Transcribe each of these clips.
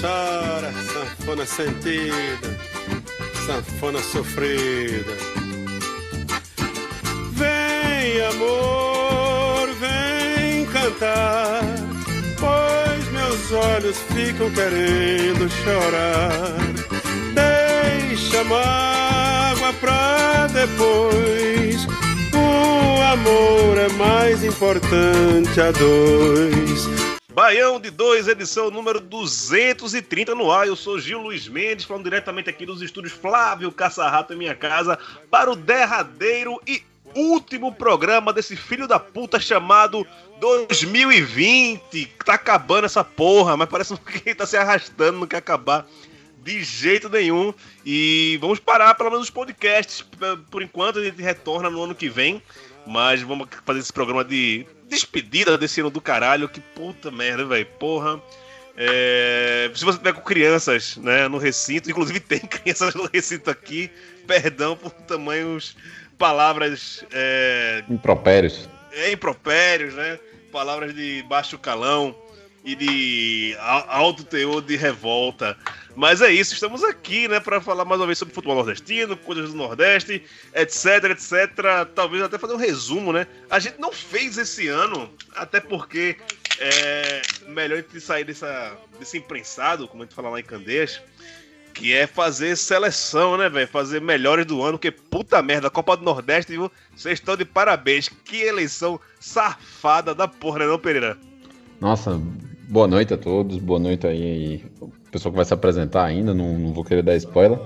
Chora, sanfona sentida, sanfona sofrida. Vem, amor, vem cantar, pois meus olhos ficam querendo chorar. Deixa mágoa pra depois. O amor é mais importante a dois. Baião de 2, edição número 230 no ar. Eu sou Gil Luiz Mendes, falando diretamente aqui dos estúdios Flávio Caçarrato em minha casa, para o derradeiro e último programa desse filho da puta chamado 2020. Tá acabando essa porra, mas parece que tá se arrastando, não quer acabar de jeito nenhum. E vamos parar pelo menos os podcasts. Por enquanto a gente retorna no ano que vem. Mas vamos fazer esse programa de despedida desse ano do caralho. Que puta merda, velho. Porra. É, se você tiver com crianças né, no recinto, inclusive tem crianças no recinto aqui, perdão por tamanhos palavras é, Impropérios. é, impropérios, né? Palavras de baixo calão e de alto teor de revolta. Mas é isso, estamos aqui, né, para falar mais uma vez sobre futebol nordestino, coisas do Nordeste, etc, etc. Talvez até fazer um resumo, né? A gente não fez esse ano, até porque é melhor a gente sair dessa, desse imprensado, como a gente fala lá em Candeias, que é fazer seleção, né, velho? Fazer melhores do ano, porque puta merda, Copa do Nordeste, viu? Vocês estão de parabéns. Que eleição safada da porra, né, não, Pereira? Nossa, boa noite a todos, boa noite aí. O pessoal que vai se apresentar ainda, não, não vou querer dar spoiler.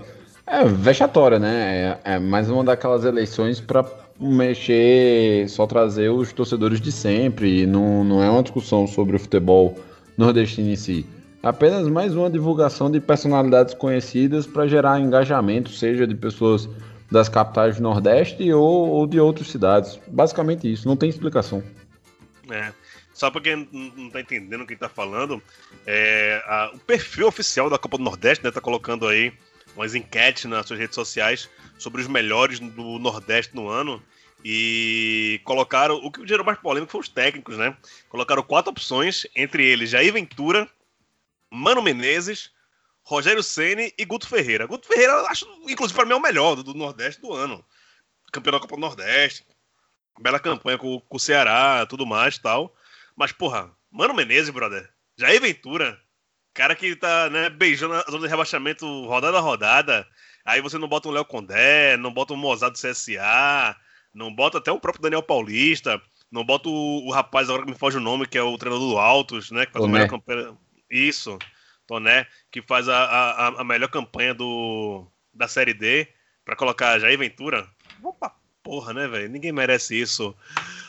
É vexatória, né? É, é mais uma daquelas eleições para mexer, só trazer os torcedores de sempre. Não, não é uma discussão sobre o futebol nordestino em si. Apenas mais uma divulgação de personalidades conhecidas para gerar engajamento, seja de pessoas das capitais do Nordeste ou, ou de outras cidades. Basicamente isso, não tem explicação. É. Só pra quem não tá entendendo o que tá falando, é, a- o perfil oficial da Copa do Nordeste, né, tá colocando aí umas enquetes nas suas redes sociais sobre os melhores do Nordeste no ano. E colocaram. O que gerou mais polêmica foi os técnicos, né? Colocaram quatro opções, entre eles Jair Ventura, Mano Menezes, Rogério Ceni e Guto Ferreira. Guto Ferreira, acho, inclusive, para mim é o melhor do, do Nordeste do ano. Campeão da Copa do Nordeste. Bela campanha com, com o Ceará, tudo mais tal. Mas, porra, Mano Menezes, brother. Jair Ventura. Cara que tá, né, beijando a zona de rebaixamento rodada a rodada. Aí você não bota um Léo Condé, não bota um Mozart do CSA, não bota até o próprio Daniel Paulista, não bota o, o rapaz agora que me foge o nome, que é o treinador do Altos, né? Que faz a Toné. melhor campanha. Isso, Toné, que faz a, a, a melhor campanha do, da Série D pra colocar Jair Ventura. Pra porra, né, velho? Ninguém merece isso.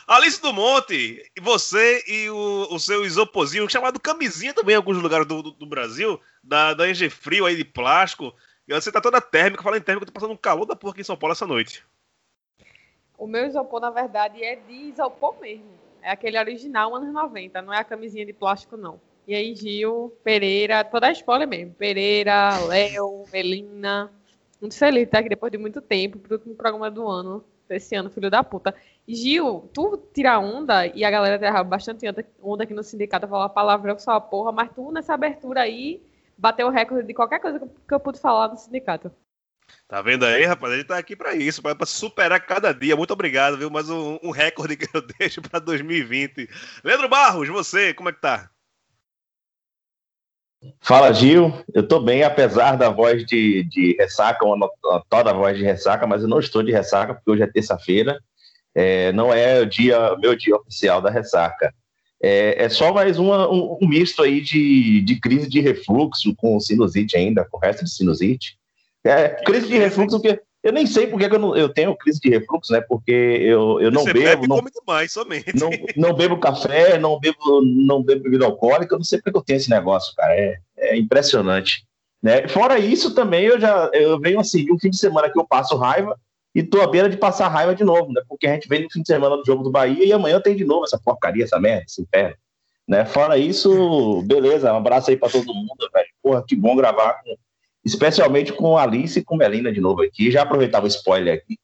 Alice do Monte, você e o, o seu isopozinho, chamado camisinha também em alguns lugares do, do, do Brasil, da, da Engie Frio aí de plástico. E você tá toda térmica, falando em térmica, tô passando um calor da porra aqui em São Paulo essa noite. O meu isopor, na verdade, é de isopor mesmo. É aquele original, anos 90, não é a camisinha de plástico, não. E aí, Gil, Pereira, toda a spoiler mesmo. Pereira, Léo, Melina. Muito feliz estar aqui depois de muito tempo, pro último programa do ano, desse ano, filho da puta. Gil, tu tira onda, e a galera tira bastante onda, aqui no sindicato, falar palavrão só a porra, mas tu, nessa abertura aí, bateu o recorde de qualquer coisa que eu- pude falar no sindicato. Tá vendo aí, rapaz? A gente tá aqui pra isso, pra superar cada dia. Muito obrigado, viu? Mais um, um recorde que eu deixo pra 2020. Leandro Barros, você, como é que tá? Fala, Gil. Eu tô bem, apesar da voz de, de ressaca, uma notória voz de ressaca, mas eu não estou de ressaca, porque hoje é terça-feira. É, não é o dia, meu dia oficial da ressaca. É, é só mais uma- um, um misto aí de, de crise de refluxo com sinusite ainda, com resto de sinusite. É, crise de refluxo, porque Eu nem sei porque que eu, não, eu tenho crise de refluxo, né? Porque eu, eu não Você bebo. bebe não, come demais, somente. não, não bebo café, não bebo, não bebo bebida alcoólica, eu não sei porque eu tenho esse negócio, cara. É, é impressionante. Né? Fora isso, também eu já eu venho assim, de um fim de semana que eu passo raiva e tô à beira de passar raiva de novo, né? Porque a gente vem no fim de semana do jogo do Bahia e amanhã tem de novo essa porcaria, essa merda, esse inferno. Né? Fora isso, beleza, um abraço aí para todo mundo, velho. Porra, que bom gravar com, especialmente com Alice e com Melina de novo aqui. Já aproveitava o spoiler aqui.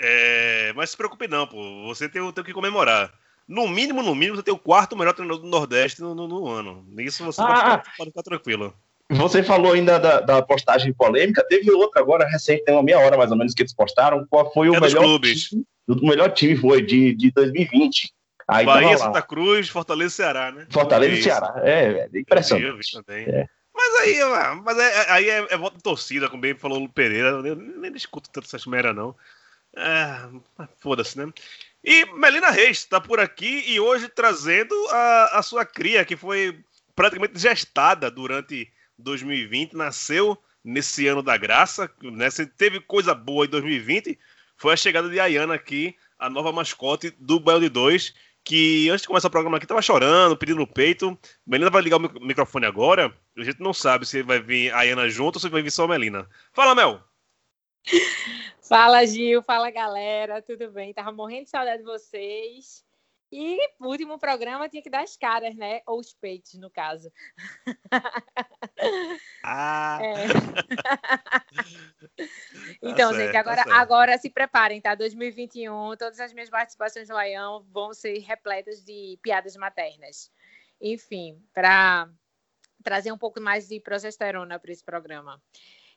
É, mas se preocupe não, pô. Você tem, o- tem o que comemorar. No mínimo, no mínimo, você tem o quarto melhor treinador do Nordeste no, no- no ano. Nisso você pode, Ah. ficar, pode ficar tranquilo. Você falou ainda da, da postagem polêmica, teve outra agora recente, tem uma meia hora mais ou menos que eles postaram. Qual foi o É dos melhor clubes. time? O melhor time foi de, de 2020. Aí Bahia, Santa Cruz, Fortaleza e Ceará, né? Fortaleza e. Ceará. É, é impressionante. Eu vi também. É. Mas aí, ah, mas é, aí é, é voto de torcida, como bem falou o Pereira. Eu nem, discuto tanto essas merda, não. É, Foda-se, né? E Melina Reis está por aqui e hoje trazendo a, a sua cria, que foi praticamente gestada durante 2020, nasceu nesse ano da graça, né? Se teve coisa boa em 2020, foi a chegada de Ayana aqui, a nova mascote do Belo de 2, que antes de começar o programa aqui tava chorando, pedindo no peito. Melina vai ligar o mic- microfone agora. A gente não sabe se vai vir a Ayana junto ou se vai vir só a Melina. Fala, Mel! Fala, Gil. Fala, galera. Tudo bem? Tava morrendo de saudade de vocês. E o último programa tinha que dar as caras, né? Ou os peitos, no caso. Ah! É. então, certo, gente, tá agora, certo. agora se preparem, tá? 2021, todas as minhas participações no Laião vão ser repletas de piadas maternas. Enfim, para trazer um pouco mais de progesterona para esse programa.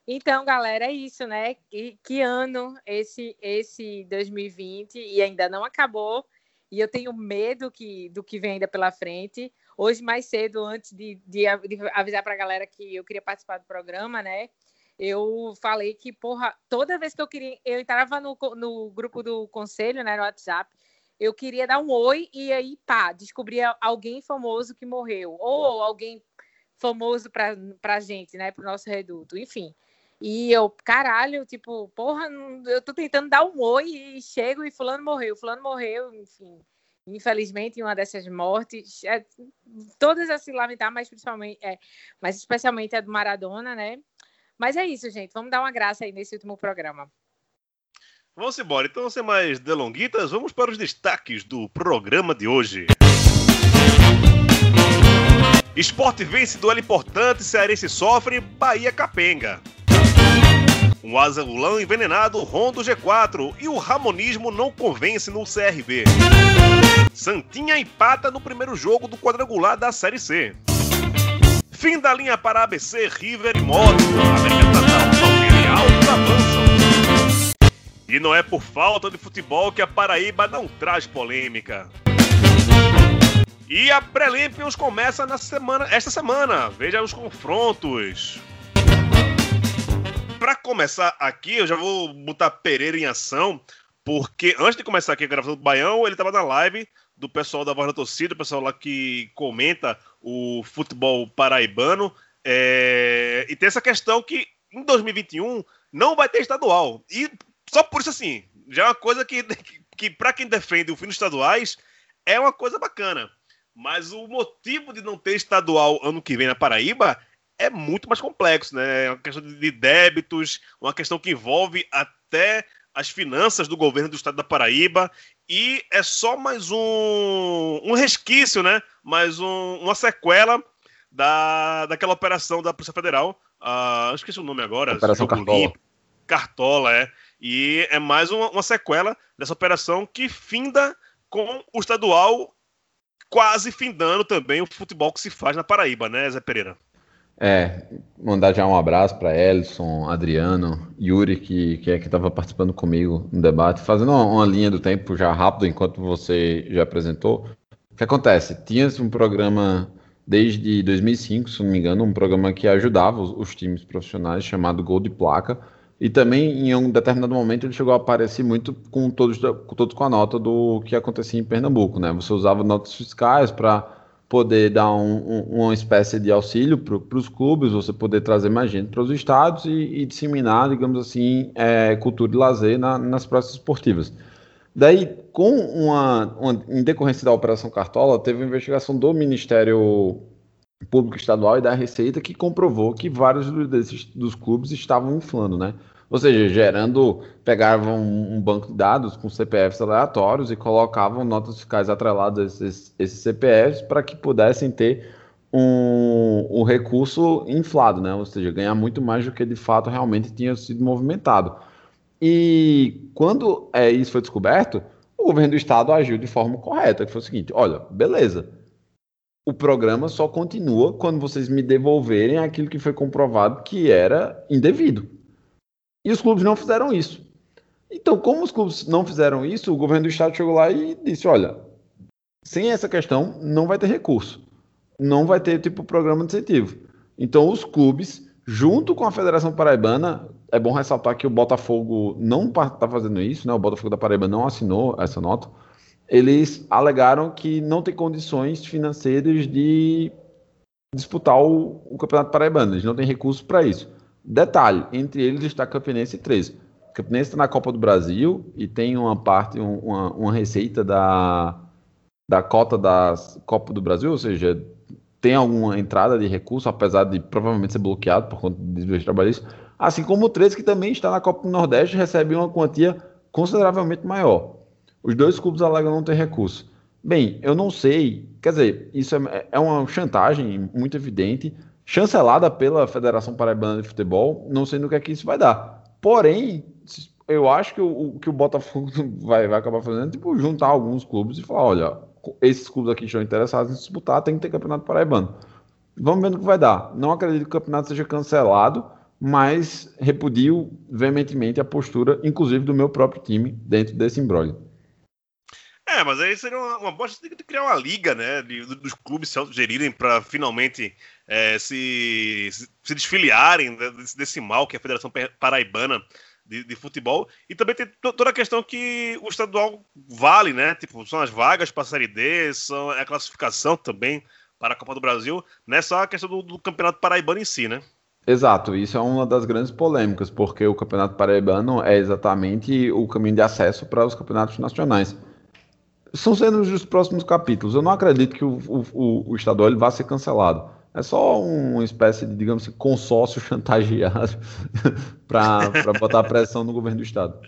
Então, galera, é isso, né? Que, que ano esse esse 2020 e ainda não acabou. E eu tenho medo que, do que vem ainda pela frente. Hoje, mais cedo, antes de, de, av- de avisar para a galera que eu queria participar do programa, né? Eu falei que, porra, toda vez que eu queria. Eu entrava no, no grupo do conselho, né, no WhatsApp, eu queria dar um oi e aí, pá, descobria alguém famoso que morreu. Ou alguém famoso pra, pra gente, né, pro nosso reduto, enfim. E eu, caralho, tipo, porra, eu tô tentando dar um oi e chego e fulano morreu, fulano morreu, enfim. Infelizmente, uma dessas mortes, é, todas a se lamentar, mas principalmente, é, mas especialmente a do Maradona, né? Mas é isso, gente. Vamos dar uma graça aí nesse último programa. Vamos embora. Então, sem mais delonguitas, vamos para os destaques do programa de hoje. Esporte vence duelo importante, Cearense sofre, Bahia capenga. Um azulão envenenado ronda o G4 e o Ramonismo não convence no CRB. Santinha empata no primeiro jogo do quadrangular da Série C. Fim da linha para ABC, River e Moto. E Alto avançam. E não é por falta de futebol que a Paraíba não traz polêmica. E a Pré-Lampions começa na semana, esta semana. Veja os confrontos. Para começar aqui, eu já vou botar Pereira em ação, porque antes de começar aqui a gravação do Baião, ele estava na live do pessoal da Voz da Torcida, o pessoal lá que comenta o futebol paraibano. É, E tem essa questão que em 2021 não vai ter estadual. E só por isso, assim, já é uma coisa que, que para quem defende o fim dos estaduais, é uma coisa bacana. Mas o motivo de não ter estadual ano que vem na Paraíba é muito mais complexo, né? É uma questão de débitos, uma questão que envolve até as finanças do governo do estado da Paraíba e é só mais um, um resquício, né? Mais um- uma sequela da, daquela operação da Polícia Federal. Eu esqueci o nome agora. Operação Cartola. Cartola, é. E é mais uma, uma sequela dessa operação que finda com o estadual quase findando também o futebol que se faz na Paraíba, né, Zé Pereira? É, mandar já um abraço para Elson, Adriano, Yuri, que, que é que estava participando comigo no debate, fazendo uma, uma linha do tempo já rápido, enquanto você já apresentou. O que acontece? Tinha-se um programa desde 2005, se não me engano, um programa que ajudava os, os times profissionais, chamado Gol de Placa, e também em um determinado momento ele chegou a aparecer muito com todos, com todos com a nota do que acontecia em Pernambuco, né? Você usava notas fiscais para poder dar um, um, uma espécie de auxílio para os clubes, você poder trazer mais gente para os estados e, e, disseminar, digamos assim, é, cultura de lazer na, nas praças esportivas. Daí, com uma, uma, em decorrência da Operação Cartola, teve uma investigação do Ministério Público Estadual e da Receita que comprovou que vários desses, dos clubes estavam inflando, né? Ou seja, gerando, pegavam um banco de dados com CPFs aleatórios e colocavam notas fiscais atreladas a esses, esses CPFs para que pudessem ter um, um recurso inflado, né? Ou seja, ganhar muito mais do que de fato realmente tinha sido movimentado. E quando é, isso foi descoberto, o governo do estado agiu de forma correta, que foi o seguinte: olha, beleza, o programa só continua quando vocês me devolverem aquilo que foi comprovado que era indevido. E os clubes não fizeram isso. Então, como os clubes não fizeram isso, o governo do estado chegou lá e disse: olha, sem essa questão, não vai ter recurso. Não vai ter tipo programa de incentivo. Então, os clubes, junto com a Federação Paraibana, é bom ressaltar que o Botafogo não está fazendo isso, né? O Botafogo da Paraíba não assinou essa nota. Eles alegaram que não tem condições financeiras de disputar o, o Campeonato Paraibano. Eles não têm recursos para isso. Detalhe, entre eles está Campinense 13. Campinense está na Copa do Brasil e tem uma parte, uma, uma receita da, da cota da Copa do Brasil, ou seja, tem alguma entrada de recurso, apesar de provavelmente ser bloqueado por conta de desvios trabalhistas, assim como o 13, que também está na Copa do Nordeste, recebe uma quantia consideravelmente maior. Os dois clubes alegam não ter recurso. Bem, eu não sei, quer dizer, isso é, é uma chantagem muito evidente, chancelada pela Federação Paraibana de Futebol, não sei no que é que isso vai dar. Porém, eu acho que o, que o Botafogo vai, vai acabar fazendo é tipo, juntar alguns clubes e falar: olha, esses clubes aqui estão interessados em disputar, tem que ter campeonato paraibano. Vamos ver no que vai dar. Não acredito que o campeonato seja cancelado, mas repudio veementemente a postura, inclusive do meu próprio time, dentro desse embrólio. É, mas aí seria uma, uma de criar uma liga, né? De, dos clubes se autogerirem para finalmente é, se, se, desfiliarem desse, desse, mal que é a Federação Paraibana de, de, Futebol. E também tem toda a questão que o estadual vale, né? Tipo, são as vagas para a Série D, são é a classificação também para a Copa do Brasil, não é só a questão do, do Campeonato Paraibano em si, né? Exato, isso é uma das grandes polêmicas, porque o Campeonato Paraibano é exatamente o caminho de acesso para os campeonatos nacionais são cenas dos próximos capítulos. Eu não acredito que o, o, o estadual ele vá ser cancelado. É só uma espécie de, digamos assim, consórcio chantageado para botar pressão no governo do estado.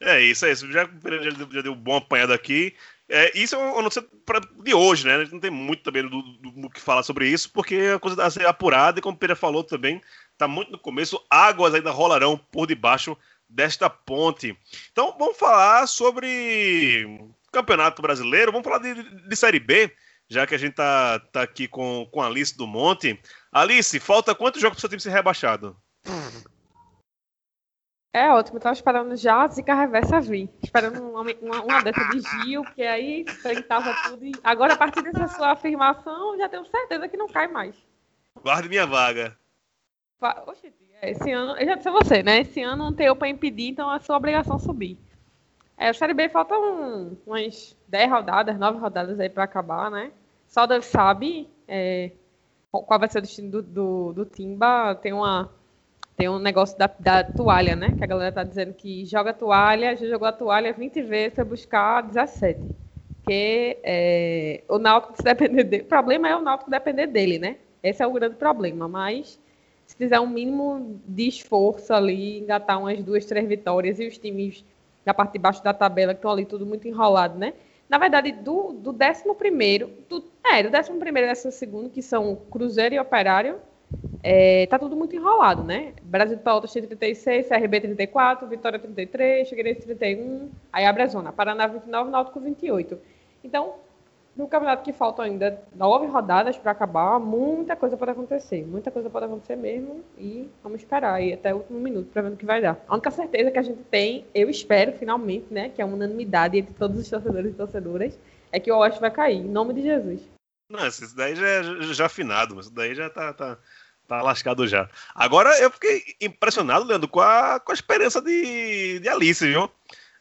É isso, é isso. Já, já, deu um bom apanhado aqui. É, isso é uma notícia de hoje, né? A gente não tem muito também do, do, do, que falar sobre isso, porque a coisa está ser apurada e, como o Pereira falou também, está muito no começo. Águas ainda rolarão por debaixo desta ponte. Então, vamos falar sobre Campeonato Brasileiro. Vamos falar de, de Série B, já que a gente tá, tá aqui com, com a Alice do Monte. Alice, falta quantos jogos para o seu time ser rebaixado? É ótimo, tava esperando já a Zica Reversa vir. Esperando uma, uma, uma dessa de Gil, que aí tentava tudo. E... Agora, a partir dessa sua afirmação, já tenho certeza que não cai mais. Guarde minha vaga. Oxe, esse ano, eu já disse a você, né? Esse ano não tem eu para impedir, então é sua obrigação subir. É, a Série B faltam umas 10 rodadas, 9 rodadas aí para acabar, né? Só Deus sabe é, qual vai ser o destino do, do, do, Timba. Tem, uma, tem um negócio da, da toalha, né? Que a galera tá dizendo que joga toalha, já jogou a toalha 20 vezes para buscar 17. Porque é, o Náutico, se depender dele... O problema é o Náutico depender dele, né? Esse é o grande problema. Mas se fizer um mínimo de esforço ali, engatar umas duas, três vitórias e os times da parte de baixo da tabela, que estão ali tudo muito enrolado, né? Na verdade, do, do 11 do, é, do 11 primeiro e 12 que são Cruzeiro e Operário, é, tá tudo muito enrolado, né? Brasil de Pelotas tem 36, CRB 34, Vitória 33, Figueirense 31, aí abre a zona. Paraná 29, Náutico 28. Então, no campeonato que faltam ainda nove rodadas para acabar, muita coisa pode acontecer. Muita coisa pode acontecer mesmo. E vamos esperar aí até o último minuto para ver o que vai dar. A única certeza que a gente tem, eu espero finalmente, né, que é uma unanimidade entre todos os torcedores e torcedoras, é que o Oeste vai cair, em nome de Jesus. Não, isso daí já é já afinado, mas isso daí já tá, tá, tá lascado já. Agora eu fiquei impressionado, Leandro, com a, com a experiência de, de Alice, viu?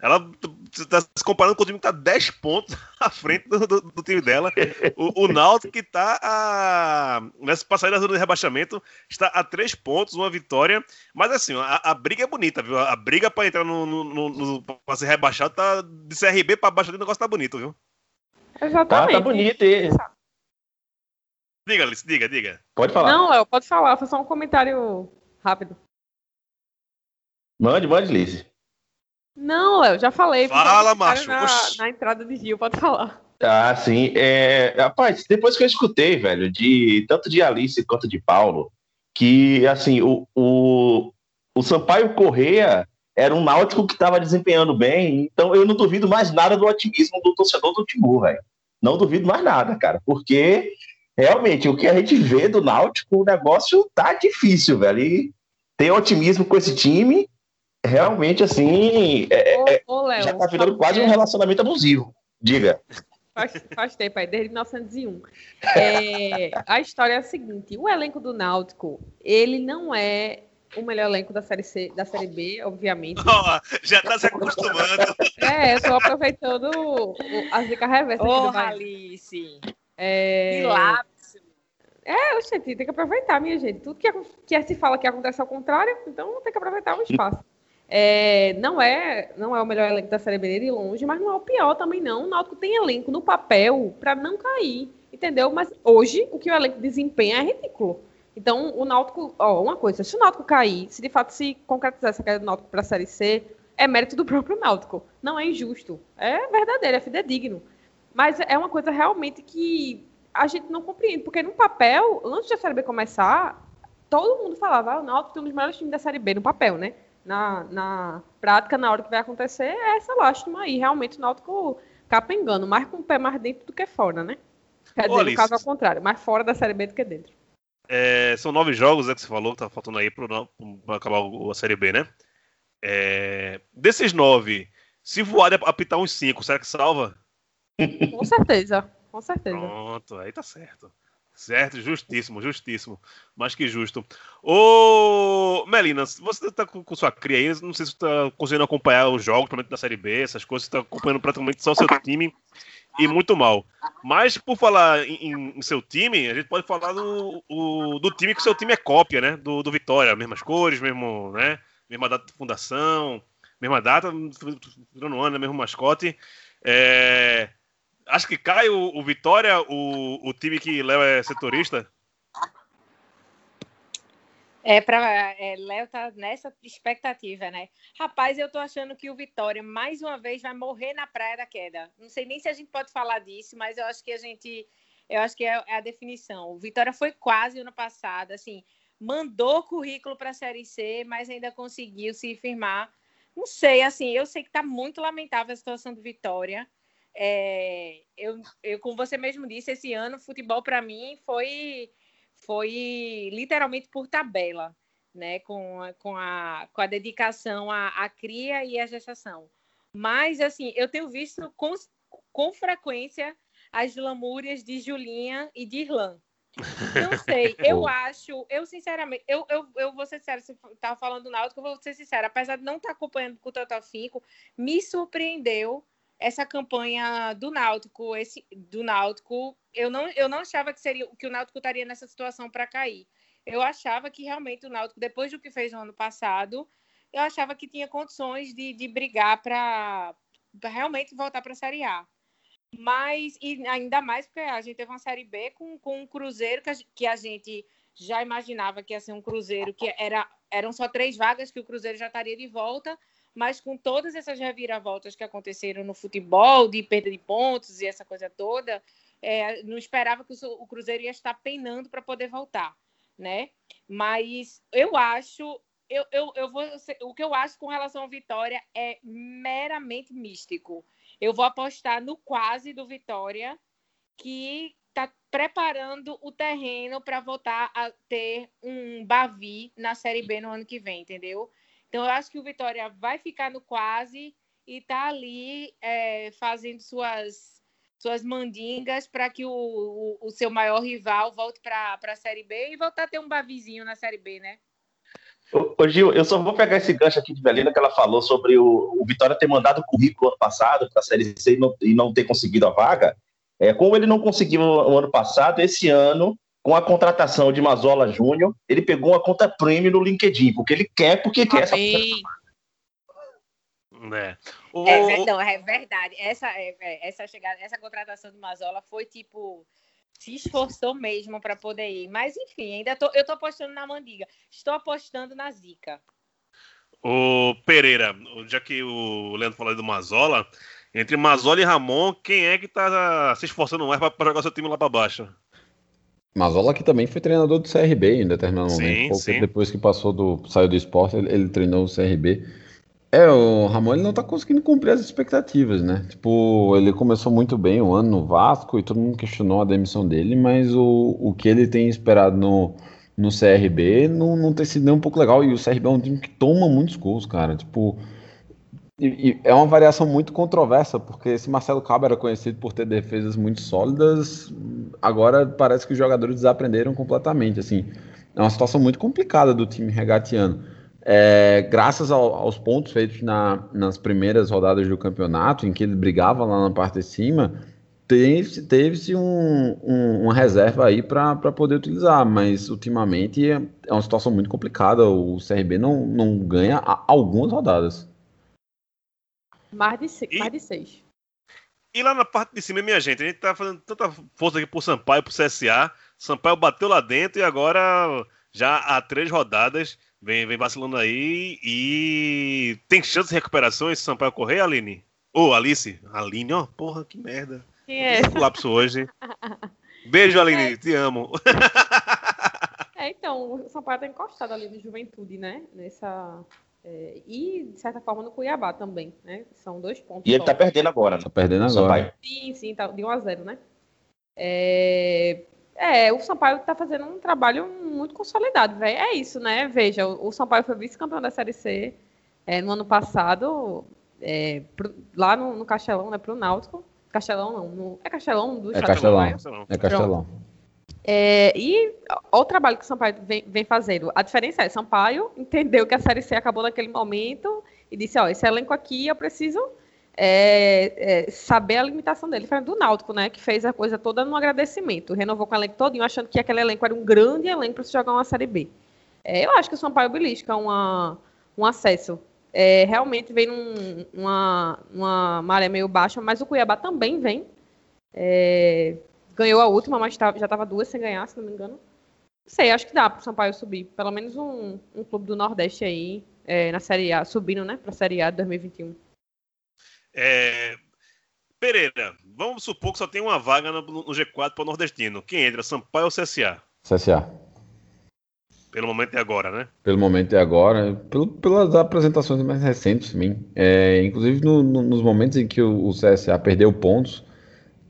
Ela está se comparando com o time que está 10 pontos à frente do, do, do time dela. O, o Náutico que está a, nessa passagem da zona de rebaixamento está a 3 pontos, uma vitória. Mas assim, a, a briga é bonita, viu? A briga para entrar no, no, no, no para ser rebaixado tá de CRB para baixo do negócio tá bonito, viu? Exatamente. Tá, tá bonito. E... Diga, Alice, diga, diga. Pode falar. Não, Léo, pode falar. Foi só um comentário rápido. Mande, mande, Liz. Não, Léo, já falei. Fala, macho. Na, na, entrada de Gil, pode falar. Ah, sim. É, rapaz, depois que eu escutei, velho, de tanto de Alice quanto de Paulo, que assim, o, o, o Sampaio Correia era um náutico que estava desempenhando bem, então eu não duvido mais nada do otimismo do torcedor do Timur, velho. Não duvido mais nada, cara, porque realmente o que a gente vê do Náutico, o negócio tá difícil, velho. E ter otimismo com esse time realmente, assim, é, ô, é, ô, Léo, já tá virando quase um relacionamento abusivo. Diga. Faz, faz tempo aí, desde 1901. É, a história é a seguinte: o elenco do Náutico, ele não é o melhor elenco da série C, da série B, obviamente. Oh, já tá se acostumando. É, eu tô aproveitando o, a zica reversa. Ô, oh, Alice! É... Lápis! É, gente, tem que aproveitar, minha gente. Tudo que, que se fala que acontece ao contrário, então tem que aproveitar o espaço. É, não é não é o melhor elenco da Série B de longe, mas não é o pior também não. O Náutico tem elenco no papel para não cair, entendeu? Mas hoje o que o elenco desempenha é ridículo. Então o Náutico, ó, uma coisa, se o Náutico cair, se de fato se concretizar essa queda do Náutico para a Série C, é mérito do próprio Náutico. Não é injusto, é verdadeiro, é fidedigno. Mas é uma coisa realmente que a gente não compreende, porque no papel, antes da Série B começar, todo mundo falava, ah, o Náutico tem um dos melhores times da Série B no papel, né? Na, na prática, na hora que vai acontecer, é essa lástima aí. Realmente o Náutico capengando, mais com o pé mais dentro do que fora, né? Quer dizer, no caso ao contrário, mais fora da Série B do que dentro. É, são nove jogos é que você falou, que tá faltando aí para acabar a Série B, né? É, desses nove, se voar apitar uns cinco, será que salva? Com certeza, com certeza. Pronto, aí tá certo. Certo, justíssimo, justíssimo. Mais que justo. Ô, Melina, você tá com, sua cria aí, não sei se você tá conseguindo acompanhar os jogos, principalmente da Série B, essas coisas, você tá acompanhando praticamente só o seu time e muito mal. Mas, por falar em, em seu time, a gente pode falar do, o, do time que o seu time é cópia, né? Do, do Vitória, mesmas cores, mesmo, né? Mesma data de fundação, mesma data, virando ano, né? mesmo mascote. É... Acho que cai o, o Vitória, o, o time que Léo é setorista? É, para é, Léo tá nessa expectativa, né? Rapaz, eu tô achando que o Vitória, mais uma vez, vai morrer na praia da queda. Não sei nem se a gente pode falar disso, mas eu acho que a gente. Eu acho que é, é a definição. O Vitória foi quase ano passado, assim, mandou currículo para a Série C, mas ainda conseguiu se firmar. Não sei, assim, eu sei que tá muito lamentável a situação do Vitória. É, eu, eu, como você mesmo disse, esse ano futebol para mim foi, foi literalmente por tabela, né? Com, a, com, a, com a dedicação à, à cria e à gestação. Mas, assim, eu tenho visto com, com frequência as lamúrias de Julinha e de Irlan. Não sei, eu acho, eu sinceramente, eu, eu, eu vou ser sincera, você estava falando do Náutico, eu vou ser sincera, apesar de não estar acompanhando com tanto afinco, me surpreendeu essa campanha do Náutico, esse do Náutico, eu não, eu não achava que seria que o Náutico estaria nessa situação para cair. Eu achava que realmente o Náutico, depois do que fez no ano passado, eu achava que tinha condições de, de brigar para realmente voltar para a Série A. Mas, e ainda mais porque a gente teve uma Série B com, com um Cruzeiro que a, que a gente já imaginava que ia ser um Cruzeiro que era, eram só três vagas que o Cruzeiro já estaria de volta, mas com todas essas reviravoltas que aconteceram no futebol, de perda de pontos e essa coisa toda, é, não esperava que o, Cruzeiro ia estar penando para poder voltar, né? Mas eu acho, eu, eu, eu vou, o que eu acho com relação ao Vitória é meramente místico. Eu vou apostar no quase do Vitória, que está preparando o terreno para voltar a ter um Bavi na Série B no ano que vem, entendeu? Então, eu acho que o Vitória vai ficar no quase e tá ali é, fazendo suas, suas mandingas para que o, o, o, seu maior rival volte para a Série B e voltar a ter um bavizinho na Série B, né? Ô, Gil, eu só vou pegar esse gancho aqui de Belina que ela falou sobre o, o Vitória ter mandado o currículo ano passado para a Série C e não, e não, ter conseguido a vaga. É, como ele não conseguiu o ano passado, esse ano, com a contratação de Mazola Júnior, ele pegou uma conta premium no LinkedIn, porque ele quer, porque quer essa é. O... É, não, é verdade. Essa, é, é, essa chegada, essa contratação do Mazola foi tipo se esforçou mesmo para poder ir. Mas enfim, ainda tô, eu tô apostando na Mandiga. Estou apostando na Zica. O Pereira, já que o Leandro falou do Mazola, entre Mazola e Ramon, quem é que tá se esforçando mais para jogar seu time lá para baixo? Mazola que também foi treinador do CRB em determinado sim, momento. Pouco sim. depois que passou do saiu do esporte, ele, ele treinou o CRB. É, o Ramon ele não tá conseguindo cumprir as expectativas, né? Tipo, ele começou muito bem o ano no Vasco e todo mundo questionou a demissão dele, mas o, o que ele tem esperado no, no CRB não, não tem sido nem um pouco legal. E o CRB é um time que toma muitos gols, cara. Tipo, e, e é uma variação muito controversa, porque esse Marcelo Cabo era conhecido por ter defesas muito sólidas, agora parece que os jogadores desaprenderam completamente, assim. É uma situação muito complicada do time regatiano. É, graças ao, aos pontos feitos na, nas primeiras rodadas do campeonato, em que ele brigava lá na parte de cima, teve-se teve um, um, uma reserva aí para poder utilizar, mas ultimamente é, é, uma situação muito complicada. O CRB não, não ganha algumas rodadas. Mais de, seis, e, mais de seis. E lá na parte de cima, minha gente, a gente tá fazendo tanta força aqui pro Sampaio, pro CSA. Sampaio bateu lá dentro e agora já há três rodadas Vem, vem vacilando aí e tem chance de recuperação esse Sampaio Correia, Aline? Ô, oh, Alice. Aline, ó, porra, que merda. Quem é? Lapso hoje. Beijo, Aline, é. te amo. É, então, o Sampaio tá encostado ali no Juventude, né? Nessa. É, e, de certa forma, no Cuiabá também, né? São dois pontos. E ele tá perdendo agora, né? Tá perdendo agora. Sim, sim, tá de 1 a 0 né? É, é, o Sampaio está fazendo um trabalho muito consolidado, velho. É isso, né? Veja, o, Sampaio foi vice-campeão da Série C é, no ano passado, é, pro, lá no, no, Castelão, né? Pro Náutico. Castelão não, no, é Castelão do é Castelão, É Castelão. É, e olha o trabalho que o Sampaio vem, vem, fazendo. A diferença é, Sampaio entendeu que a Série C acabou naquele momento e disse, ó, esse elenco aqui eu preciso é, é, saber a limitação dele. Foi do Náutico, né? Que fez a coisa toda no agradecimento. Renovou com o elenco todinho, achando que aquele elenco era um grande elenco para se jogar uma Série B. É, eu acho que o São Paulo belisca uma, um acesso. É, realmente vem num, uma, uma maré meio baixa, mas o Cuiabá também vem. É, ganhou a última, mas tá, já estava duas sem ganhar, se não me engano. Não sei, acho que dá para o Sampaio subir. Pelo menos um, um clube do Nordeste aí, é, na Série A, subindo, né? Para a Série A de 2021. É... Pereira, vamos supor que só tem uma vaga no, no G4 para o Nordestino. Quem entra, Sampaio ou CSA? CSA. Pelo momento é agora, né? Pelo momento é agora. Pelo, pelas apresentações mais recentes, sim. É, inclusive no, no, nos momentos em que o, o, CSA perdeu pontos,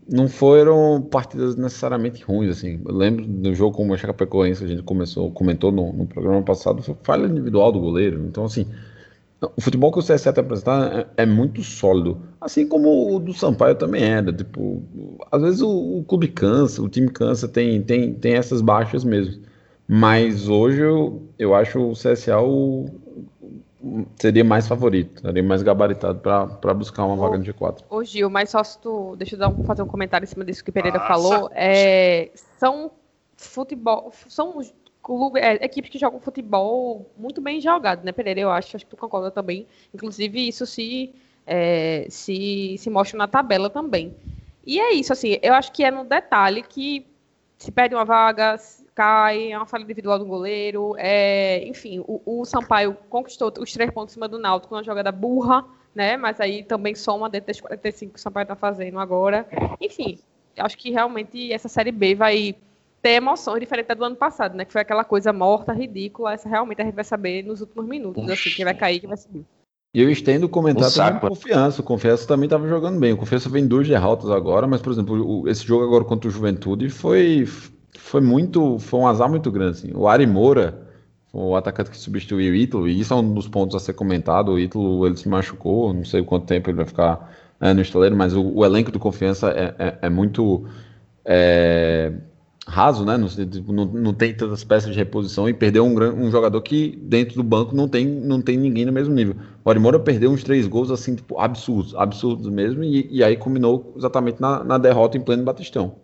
não foram partidas necessariamente ruins, assim. Eu lembro do jogo com o Chapecoense que a gente começou, comentou no, no programa passado, foi falha individual do goleiro. Então, assim, o futebol que o CSA está apresentando é, é, muito sólido, assim como o do Sampaio também era. Tipo, às vezes o, o, clube cansa, o time cansa, tem, tem, tem essas baixas mesmo. Mas hoje eu, eu acho o CSA o, seria mais favorito, seria mais gabaritado para buscar uma ô, vaga no G4. Ô Gil, mas só se tu. Deixa eu dar um, fazer um comentário em cima disso que o Pereira Nossa. falou. É, são futebol. São clube, é, equipes que jogam futebol muito bem jogado, né, Pereira? Eu acho, acho que tu concorda também. Inclusive, isso se, é, se, se mostra na tabela também. E é isso, assim, eu acho que é no detalhe que se perde uma vaga, cai, é uma falha individual do goleiro, é, enfim, o, o Sampaio conquistou os três pontos em cima do Náutico uma jogada burra, né, mas aí também soma dentro das 45 que o Sampaio está fazendo agora. Enfim, acho que realmente essa Série B vai ter emoções diferentes da do ano passado, né? Que foi aquela coisa morta, ridícula. Essa realmente a gente vai saber nos últimos minutos, assim, quem vai cair, quem vai subir. E eu estendo o comentário também confiança. O Confiança também estava jogando bem. O Confiança vem duas derrotas agora, mas, por exemplo, esse jogo agora contra o Juventude foi, foi muito. Foi um azar muito grande. Assim. O Ari Moura, o atacante que substituiu o Ítalo, e isso é um dos pontos a ser comentado. O Ítalo ele se machucou, não sei quanto tempo ele vai ficar né, no estaleiro, mas o, o elenco do Confiança é, é, é muito. É, raso, né? Não, não, não, tem tantas peças de reposição e perdeu um, um, jogador que dentro do banco não tem, não tem ninguém no mesmo nível. O Arimora perdeu uns três gols assim, tipo, absurdos, absurdos mesmo, e, e aí culminou exatamente na, na, derrota em pleno Batistão.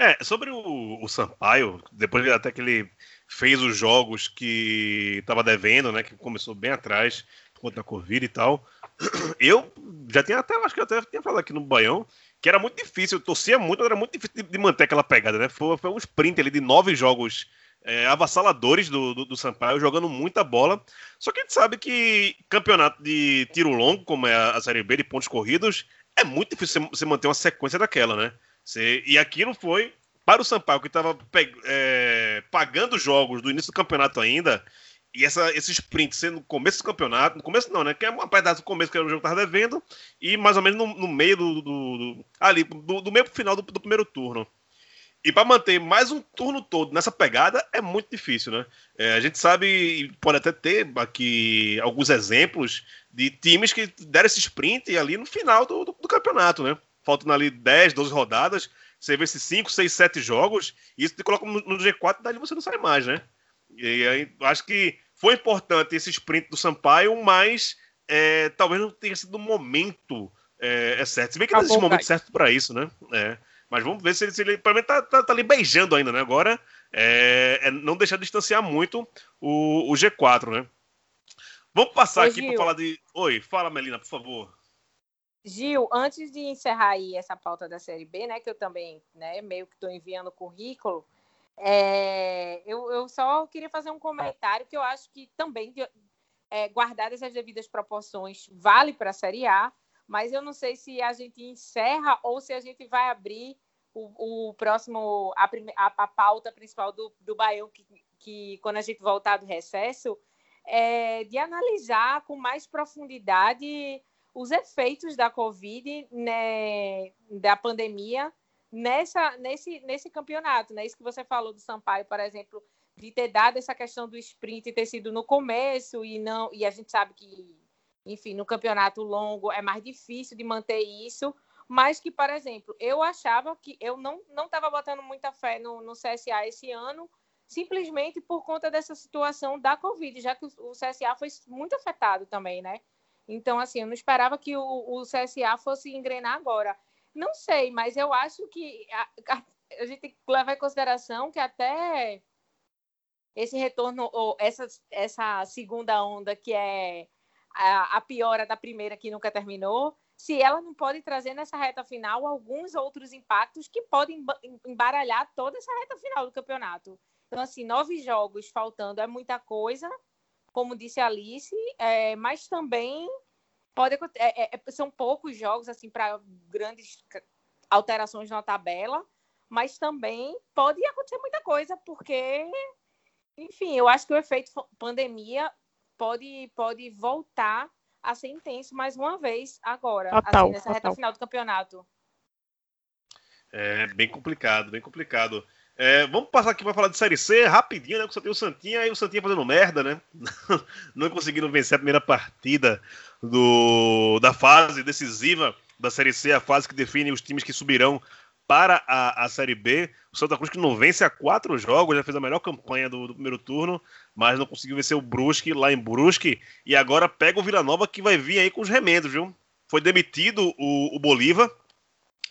É, sobre o, o Sampaio, depois até que ele fez os jogos que estava devendo, né? Que começou bem atrás, contra a Covid e tal. Eu já tinha até, acho que eu até tinha falado aqui no Baião, que era muito difícil, torcia muito, era muito difícil de, de manter aquela pegada, né? Foi, foi um sprint ali de nove jogos é, avassaladores do, do, do, Sampaio, jogando muita bola. Só que a gente sabe que campeonato de tiro longo, como é a, a Série B de pontos corridos, é muito difícil você manter uma sequência daquela, né? Você, e aquilo foi para o Sampaio, que estava é, pagando jogos do início do campeonato ainda, e essa, esse sprint sendo no começo do campeonato, no começo não, né? Que é uma pedaço do começo que o jogo estava devendo, e mais ou menos no, no meio do, do, do, Ali, do, do meio pro final do, do primeiro turno. E para manter mais um turno todo nessa pegada é muito difícil, né? É, a gente sabe, pode até ter aqui alguns exemplos de times que deram esse sprint ali no final do, do, do campeonato, né? Faltando ali 10, 12 rodadas, você vê esses 5, 6, 7 jogos, e isso te coloca no, no G4 e dali você não sai mais, né? E aí, acho que foi importante esse sprint do Sampaio, mas é, talvez não tenha sido o momento é, é certo. Se bem que não existe um momento certo para isso, né? É. Mas vamos ver se ele, se ele pelo menos tá, tá, tá ali beijando ainda, né? Agora é, é não deixar de distanciar muito o, o G4, né? Vamos passar Ô, aqui para falar de. Oi, fala, Melina, por favor. Gil, antes de encerrar aí essa pauta da Série B, né, que eu também, né, meio que estou enviando currículo, é, eu, eu, só queria fazer um comentário que eu acho que também, é, guardadas as devidas proporções, vale para a Série A, mas eu não sei se a gente encerra ou se a gente vai abrir o, o próximo, a, a, a, pauta principal do, do Baião, que, que quando a gente voltar do recesso, é de analisar com mais profundidade os efeitos da Covid, né, da pandemia, nessa, nesse, nesse campeonato, né? Isso que você falou do Sampaio, por exemplo, de ter dado essa questão do sprint ter sido no começo e não e a gente sabe que, enfim, no campeonato longo é mais difícil de manter isso, mas que, por exemplo, eu achava que eu não não estava botando muita fé no, no CSA esse ano, simplesmente por conta dessa situação da Covid, já que o CSA foi muito afetado também, né? Então, assim, eu não esperava que o, o CSA fosse engrenar agora. Não sei, mas eu acho que a, a, a gente tem que levar em consideração que até esse retorno, ou essa, essa segunda onda, que é a, a piora da primeira que nunca terminou, se ela não pode trazer nessa reta final alguns outros impactos que podem embaralhar toda essa reta final do campeonato. Então, assim, nove jogos faltando é muita coisa, como disse a Alice, é, mas também pode é, é, é, são poucos jogos assim para grandes alterações na tabela, mas também pode acontecer muita coisa porque, enfim, eu acho que o efeito pandemia pode pode voltar a ser intenso mais uma vez agora, total, assim, nessa total. reta final do campeonato. É bem complicado, bem complicado. É, vamos passar aqui para falar de Série C rapidinho, né? Porque só tem o Santinha e o Santinha fazendo merda, né? Não conseguindo vencer a primeira partida do, da fase decisiva da Série C, a fase que define os times que subirão para a, a Série B. O Santa Cruz que não vence há quatro jogos, já fez a melhor campanha do, do, primeiro turno, mas não conseguiu vencer o Brusque lá em Brusque. E agora pega o Vila Nova que vai vir aí com os remendos, viu? Foi demitido o, o Bolívar,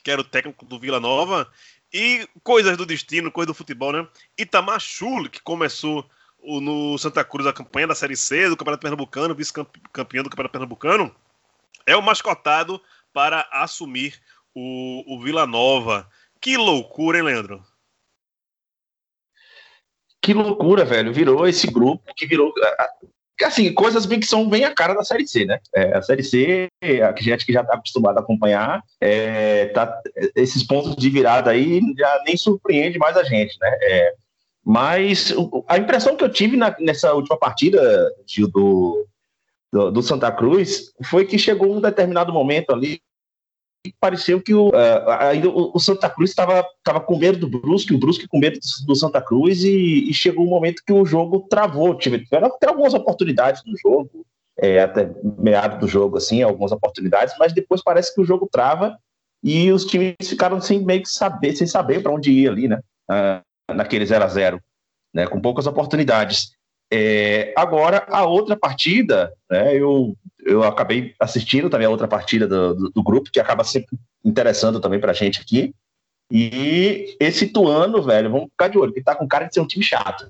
que era o técnico do Vila Nova, e coisas do destino, coisas do futebol, né? Itamar Schul, que começou no Santa Cruz a campanha da Série C do Campeonato Pernambucano, vice-campeão do Campeonato Pernambucano, é o mascotado para assumir o, o Vila Nova. Que loucura, hein, Leandro? Que loucura, velho. Virou esse grupo que virou assim, coisas bem que são bem a cara da Série C, né? É, a Série C, a gente que já está acostumado a acompanhar, é, tá, esses pontos de virada aí já nem surpreende mais a gente, né? É, mas a impressão que eu tive na, nessa última partida Gil, do, do, do, Santa Cruz foi que chegou um determinado momento ali pareceu que o, uh, o, Santa Cruz estava com medo do Brusque, o Brusque com medo do, Santa Cruz, e, e, chegou um momento que o jogo travou. Tiveram até algumas oportunidades no jogo, é, até meado do jogo, assim, algumas oportunidades, mas depois parece que o jogo trava e os times ficaram sem meio que saber, sem saber para onde ir ali, né? uh, naquele 0 a 0 né, com poucas oportunidades. É, agora, a outra partida, né, eu, eu acabei assistindo também a outra partida do, do, do grupo, que acaba sempre interessando também para a gente aqui. E esse Tuano, velho, vamos ficar de olho, que tá com cara de ser um time chato.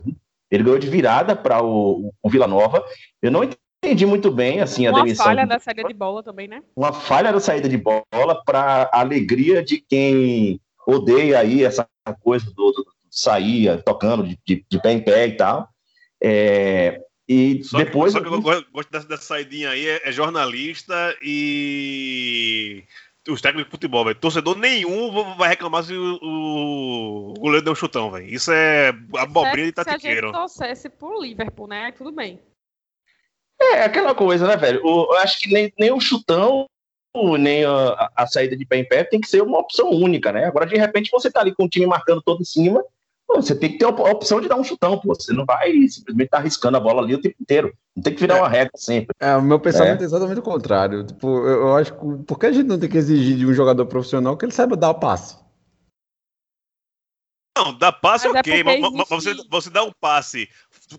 Ele ganhou de virada para o, o Vila Nova. Eu não entendi muito bem assim a Uma demissão. falha da saída de bola também, né? Uma falha da saída de bola para alegria de quem odeia aí essa coisa do, do sair tocando de, de, de, pé em pé e tal. É, e só depois. Que, só que eu gosto dessa, dessa saidinha aí, é, é jornalista e os técnicos de futebol, velho. Torcedor nenhum vai reclamar se o, o goleiro deu um chutão, velho. Isso é abobrinha de tatiqueiro. Se a gente torcesse pro Liverpool, né? Tudo bem. É, aquela coisa, né, velho? eu acho que nem, nem o chutão, nem a, a, saída de pé em pé tem que ser uma opção única, né? Agora, de repente, você tá ali com o time marcando todo em cima, você tem que ter a opção de dar um chutão, pô. Você não vai simplesmente estar tá arriscando a bola ali o tempo inteiro. Não tem que virar é. uma regra sempre. É, o meu pensamento é, é exatamente o contrário. Tipo, eu, eu, acho que por que a gente não tem que exigir de um jogador profissional que ele saiba dar o passe? Não, dar passe mas é ok, mas, mas, você, você dá um passe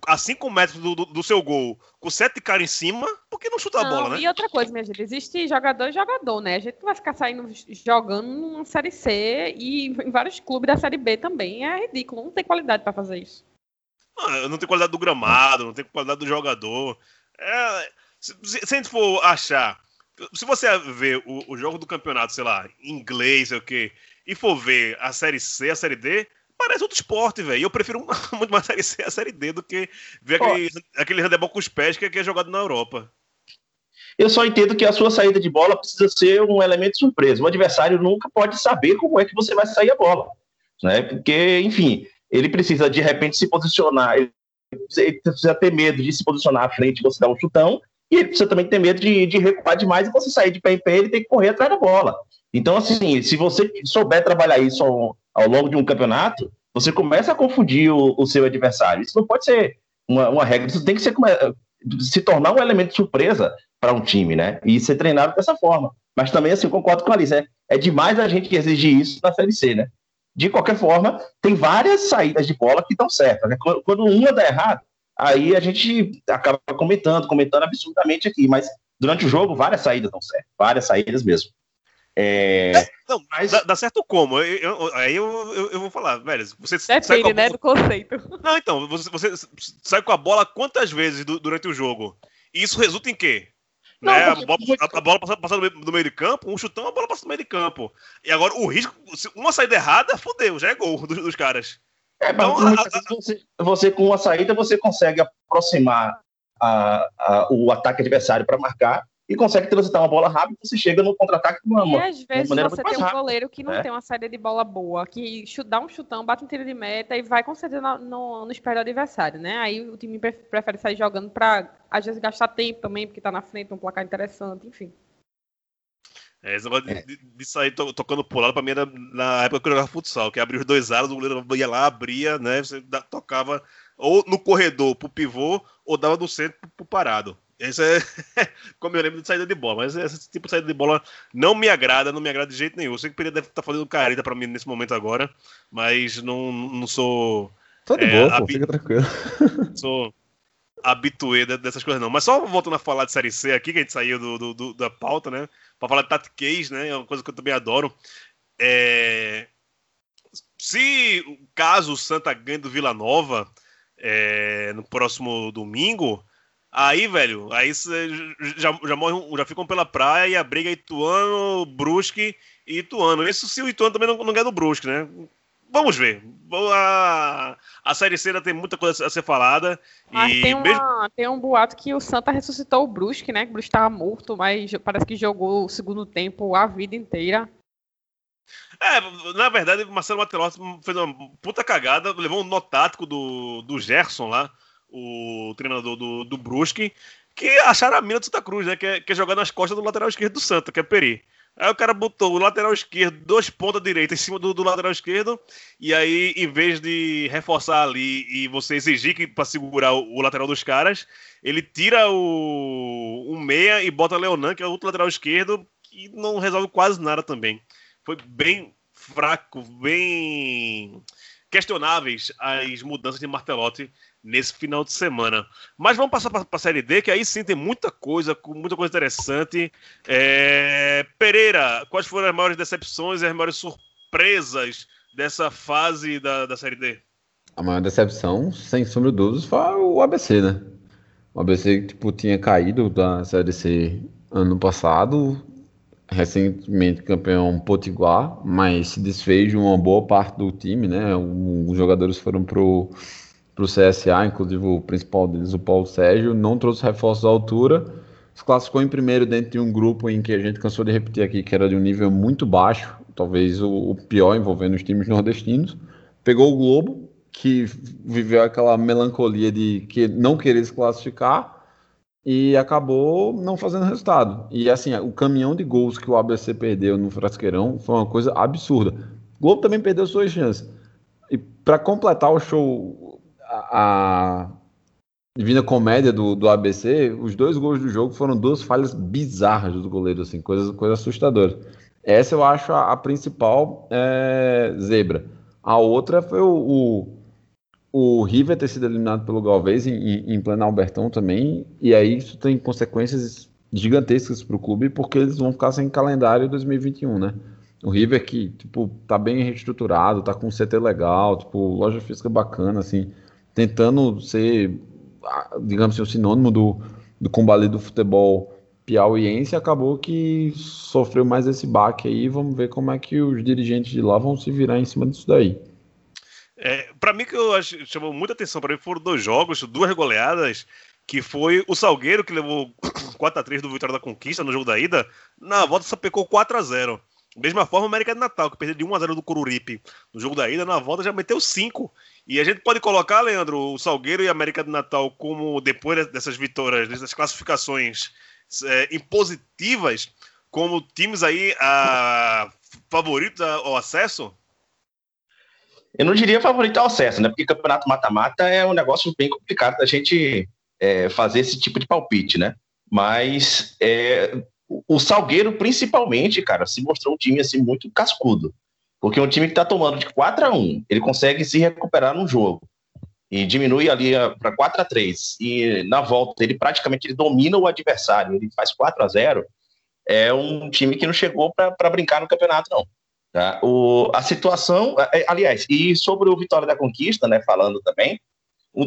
a 5 metros do, do, do, seu gol, com sete caras em cima, por que não chutar a bola, né? E outra coisa, minha gente, existe jogador e jogador, né? A gente não vai ficar saindo jogando numa Série C e em vários clubes da Série B também. É ridículo, não tem qualidade para fazer isso. Ah, não tem qualidade do gramado, não tem qualidade do jogador. É, se, se, a gente for achar, se você ver o, o jogo do campeonato, sei lá, inglês, sei o quê, e for ver a Série C, a Série D, parece outro esporte, velho. Eu prefiro muito mais a Série C a Série D do que ver aquele, aquele handebol com os pés que é jogado na Europa. Eu só entendo que a sua saída de bola precisa ser um elemento surpresa. O adversário nunca pode saber como é que você vai sair a bola. Né? Porque, enfim, ele precisa de repente se posicionar, ele precisa ter medo de se posicionar à frente e você dar um chutão, e ele precisa também ter medo de, de recuar demais e você sair de pé em pé, ele tem que correr atrás da bola. Então, assim, se você souber trabalhar isso ao, ao longo de um campeonato, você começa a confundir o, o seu adversário. Isso não pode ser uma, uma, regra, isso tem que ser, se tornar um elemento surpresa para um time, né? E ser treinado dessa forma. Mas também, assim, concordo com a Alice, é, é demais a gente exigir isso na Série C, né? De qualquer forma, tem várias saídas de bola que estão certas. Né? Quando uma dá errado, aí a gente acaba comentando, comentando absurdamente aqui, mas durante o jogo, várias saídas estão certas, várias saídas mesmo. É... É, não, mas dá, dá, certo como? Eu, eu, aí eu, eu, eu, vou falar, velho. Você Depende, sai com a... né, do conceito. Não, então, você, você, sai com a bola quantas vezes do, durante o jogo? E isso resulta em quê? Não, né? a, bola, a, a, bola passa, passa do, meio, do, meio, de campo, um chutão, a bola passa do meio de campo. E agora o risco, uma saída errada, fodeu, já é gol dos, dos caras. É, então, a, você, você, com uma saída, você consegue aproximar o ataque adversário para marcar e consegue transitar uma bola rápida, você chega no contra-ataque de uma, e às vezes você tem um goleiro que não né? tem uma saída de bola boa, que dá um chutão, bate um tiro de meta e vai com certeza no, no espelho do adversário, né? Aí o time prefere sair jogando para às vezes gastar tempo também, porque tá na frente, um placar interessante, enfim. É, esse negócio é. de, de, sair to, tocando pro lado, pra mim era na época que eu jogava futsal, que abria os dois aros, o goleiro ia lá, abria, né? Você tocava ou no corredor pro pivô, ou dava no centro pro, pro parado. Esse é como eu lembro de saída de bola, mas esse tipo de saída de bola não me agrada, não me agrada de jeito nenhum. Eu sei que o Pereira deve estar fazendo careta para mim nesse momento agora, mas não, não sou. Tô de é, boa, pô, fica tranquilo. Sou habituê dessas coisas, não. Mas só voltando a falar de Série C aqui, que a gente saiu do, do, do da pauta, né? Para falar de Tati Case, né? É uma coisa que eu também adoro. É... Se caso o Santa ganhe do Vila Nova é... no próximo domingo Aí, velho, aí já, já, morre, já ficam pela praia e a briga é Ituano, Brusque e Ituano. Isso se o Ituano também não, não ganha do Brusque, né? Vamos ver. A, a Série C ainda tem muita coisa a ser falada. Mas e tem, uma, mesmo... tem um boato que o Santa ressuscitou o Brusque, né? Que o Brusque estava morto, mas parece que jogou o segundo tempo a vida inteira. É, na verdade, Marcelo Matelotto fez uma puta cagada, levou um nó tático do, do Gerson lá o treinador do, do Brusque, que acharam a mina do Santa Cruz, né? Que é, que é jogar nas costas do lateral esquerdo do Santa, que é Peri. Aí o cara botou o lateral esquerdo, dois pontas direita em cima do, do, lateral esquerdo, e aí, em vez de reforçar ali e você exigir que para segurar o, o, lateral dos caras, ele tira o, o meia e bota Leonan, que é outro lateral esquerdo, que não resolve quase nada também. Foi bem fraco, bem questionáveis as mudanças de Martelotti nesse final de semana. Mas vamos passar para a Série D, que aí sim tem muita coisa, muita coisa interessante. É... Pereira, quais foram as maiores decepções e as maiores surpresas dessa fase da, da Série D? A maior decepção, sem sombra de dúvidas, foi o ABC, né? O ABC tipo, tinha caído da Série C ano passado, recentemente campeão potiguar, mas se desfez de uma boa parte do time, né? Os jogadores foram pro, pro CSA, inclusive o principal deles, o Paulo Sérgio, não trouxe reforços à altura, se classificou em primeiro dentro de um grupo em que a gente cansou de repetir aqui que era de um nível muito baixo, talvez o, o pior envolvendo os times nordestinos. Pegou o Globo, que viveu aquela melancolia de que não querer se classificar e acabou não fazendo resultado. E assim, o caminhão de gols que o ABC perdeu no Frasqueirão foi uma coisa absurda. O Globo também perdeu suas chances. E para completar o show, a, Divina Comédia do, do ABC, os dois gols do jogo foram duas falhas bizarras do goleiro, assim, coisas coisa assustadoras. Essa eu acho a, a principal é, zebra. A outra foi o, o o River ter sido eliminado pelo Galvez em, em, em pleno Albertão também, e aí isso tem consequências gigantescas para o clube, porque eles vão ficar sem calendário 2021, né? O River que, tipo, tá bem reestruturado, tá com um CT legal, tipo, loja física bacana, assim, tentando ser, digamos assim, o sinônimo do, do combate do futebol piauiense, acabou que sofreu mais esse baque aí, vamos ver como é que os dirigentes de lá vão se virar em cima disso daí. É, para mim, que eu acho, chamou muita atenção para mim foram dois jogos, duas goleadas, que foi o Salgueiro, que levou 4x3 do Vitória da Conquista no jogo da ida, na volta só pecou 4x0. Mesma forma, América de Natal, que perdeu de 1x0 do Coruripe no jogo da ida, na volta já meteu 5. E a gente pode colocar, Leandro, o Salgueiro e a América de Natal como, depois dessas vitórias, dessas classificações é, impositivas, como times aí a, favoritos ao acesso? Eu não diria favorito ao acesso, né? Porque campeonato mata-mata é um negócio bem complicado da gente é, fazer esse tipo de palpite, né? Mas é, o Salgueiro, principalmente, cara, se mostrou um time assim muito cascudo. Porque é um time que está tomando de 4 a 1 ele consegue se recuperar num jogo e diminui ali para 4 a 3 e na volta ele praticamente ele domina o adversário, ele faz 4 a 0 é um time que não chegou para brincar no campeonato, não. Tá? O, a situação, é, é, aliás, e sobre o Vitória da Conquista, né, falando também,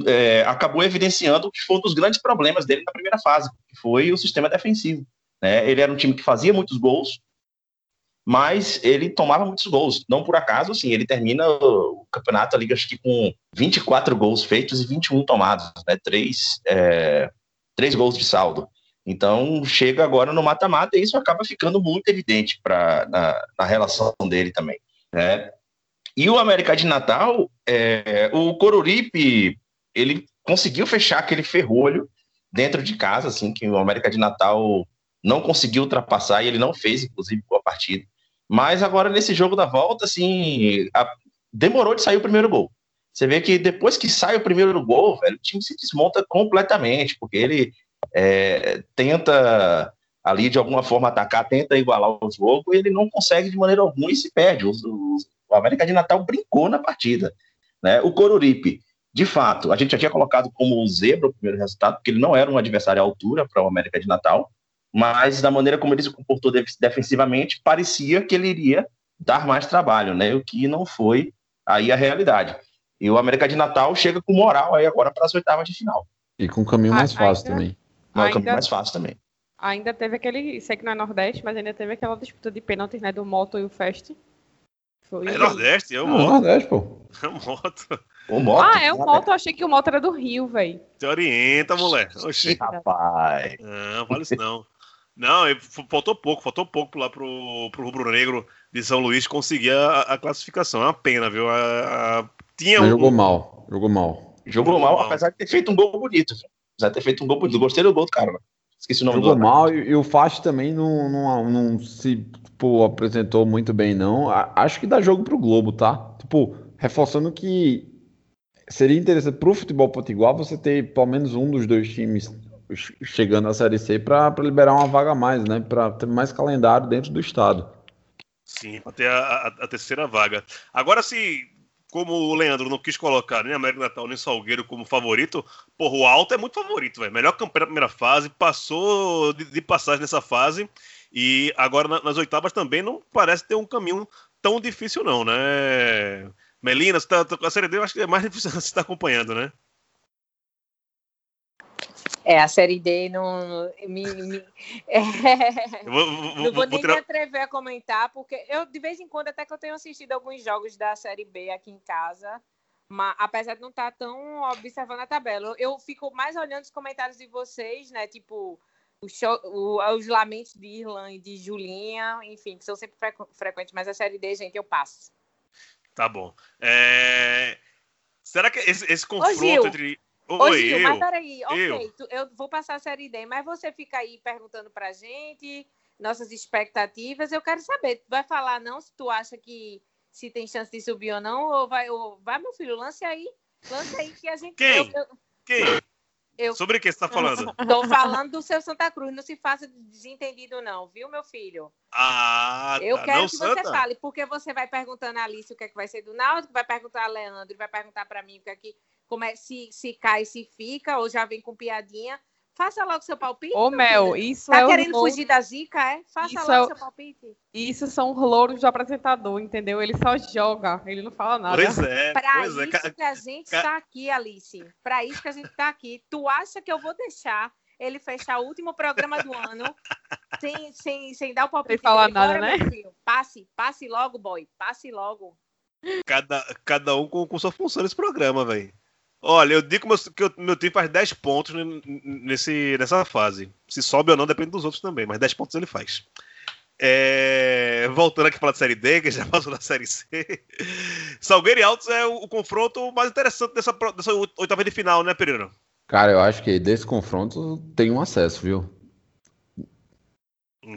é, acabou evidenciando que foi um dos grandes problemas dele na primeira fase, que foi o sistema defensivo. Né? Ele era um time que fazia muitos gols, mas ele tomava muitos gols. Não por acaso, assim, ele termina o campeonato ali, acho que com 24 gols feitos e 21 tomados, né? Três, é, três gols de saldo. Então, chega agora no mata-mata e isso acaba ficando muito evidente pra, na, na relação dele também. Né? E o América de Natal, é, o Coruripe, ele conseguiu fechar aquele ferrolho dentro de casa, assim, que o América de Natal não conseguiu ultrapassar e ele não fez, inclusive, boa partida. Mas agora, nesse jogo da volta, assim, a, demorou de sair o primeiro gol. Você vê que depois que sai o primeiro gol, velho, o time se desmonta completamente, porque ele é, tenta ali de alguma forma atacar, tenta igualar o jogo, e ele não consegue de maneira alguma e se perde. O, o, o América de Natal brincou na partida. Né? O Coruripe, de fato, a gente já tinha colocado como zebra o primeiro resultado, porque ele não era um adversário à altura para o América de Natal, mas da maneira como ele se comportou defensivamente, parecia que ele iria dar mais trabalho, né? O que não foi aí a realidade. E o América de Natal chega com moral aí agora para as oitavas de final. E com um caminho mais fácil ainda, também. Não, ainda, é mais fácil também. Ainda teve aquele. Sei que não é Nordeste, mas ainda teve aquela disputa de pênaltis, né? Do Moto e o Fest. Foi é Nordeste, é o Moto. É Nordeste, pô. É o Moto. O Moto. Ah, é o Moto. Eu achei que o Moto era do Rio, velho. Te orienta, moleque. Oxi. Rapaz. Não, fala isso não. Não, faltou pouco, faltou pouco lá pro, pro Rubro Negro de São Luís conseguir a, a classificação. É uma pena, viu? A, a, tinha um... Jogou mal, jogou mal. Jogou, jogou mal, mal, apesar de ter feito um gol bonito. Viu? Apesar de ter feito um gol bonito. Gostei do gol do cara, mano. Esqueci o nome Jogou do mal e, e, o Fast também não, não, não se tipo, apresentou muito bem, não. acho que dá jogo pro Globo, tá? Tipo, reforçando que seria interessante pro futebol potiguar você ter pelo menos um dos dois times chegando à Série C para liberar uma vaga a mais, né? Para ter mais calendário dentro do estado. Sim, ter a, a, a, terceira vaga. Agora, se como o Leandro não quis colocar nem América Natal nem Salgueiro como favorito, porra, o Alto é muito favorito, velho. Melhor campanha da primeira fase, passou de, de passagem nessa fase e agora na, nas oitavas também não parece ter um caminho tão difícil, não, né? Melina, você tá, a Série D eu acho que é mais difícil você estar tá acompanhando, né? É, a Série D não. Me, me, é, vou, vou, não vou, nem me atrever a comentar, porque eu, de vez em quando, até que eu tenho assistido alguns jogos da Série B aqui em casa, mas, apesar de não estar tão observando a tabela. Eu fico mais olhando os comentários de vocês, né? Tipo, o show, o, os lamentos de Irlan e de Julinha, enfim, que são sempre frequentes, mas a Série D, gente, eu passo. Tá bom. É... Será que esse, esse confronto Ô, entre Ô, Oi, Gil, eu, mas peraí, ok, eu. Tu, eu vou passar a série D, mas você fica aí perguntando pra gente, nossas expectativas, eu quero saber, tu vai falar não se tu acha que se tem chance de subir ou não, ou vai, ou, vai meu filho, lance aí, lance aí que a gente... Quem? Eu, eu, Quem? Eu... Sobre o que você está falando? Estou falando do seu Santa Cruz. Não se faça desentendido, não, viu, meu filho? Ah, Eu tá. quero não, que Santa. você fale, porque você vai perguntando a Alice o que, é que vai ser do Náutico, vai perguntar a Leandro, vai perguntar para mim o que é que como é, se, se cai, se fica, ou já vem com piadinha. Faça logo seu palpite. Ô, Mel, isso tá é. Tá querendo fugir da zica, é? Faça isso logo é... seu palpite. Isso são louros do apresentador, entendeu? Ele só joga, ele não fala nada. Pois é. Pra pois isso é. que a gente Ca... tá aqui, Alice. Pra isso que a gente tá aqui. Tu acha que eu vou deixar ele fechar o último programa do ano sem, sem, sem dar o palpite? Sem falar nada, né? Passe, passe logo, boy. Passe logo. Cada, cada um com, com sua função nesse programa, velho. Olha, eu digo que, que meu time faz 10 pontos nesse, nessa fase. Se sobe ou não depende dos outros também, mas 10 pontos ele faz. É... Voltando aqui para a Série D, que já passou na Série C. Salgueiro e Altos é o, o, confronto mais interessante dessa, dessa oitava de final, né, Pereira? Cara, eu acho que desse confronto tem um acesso, viu?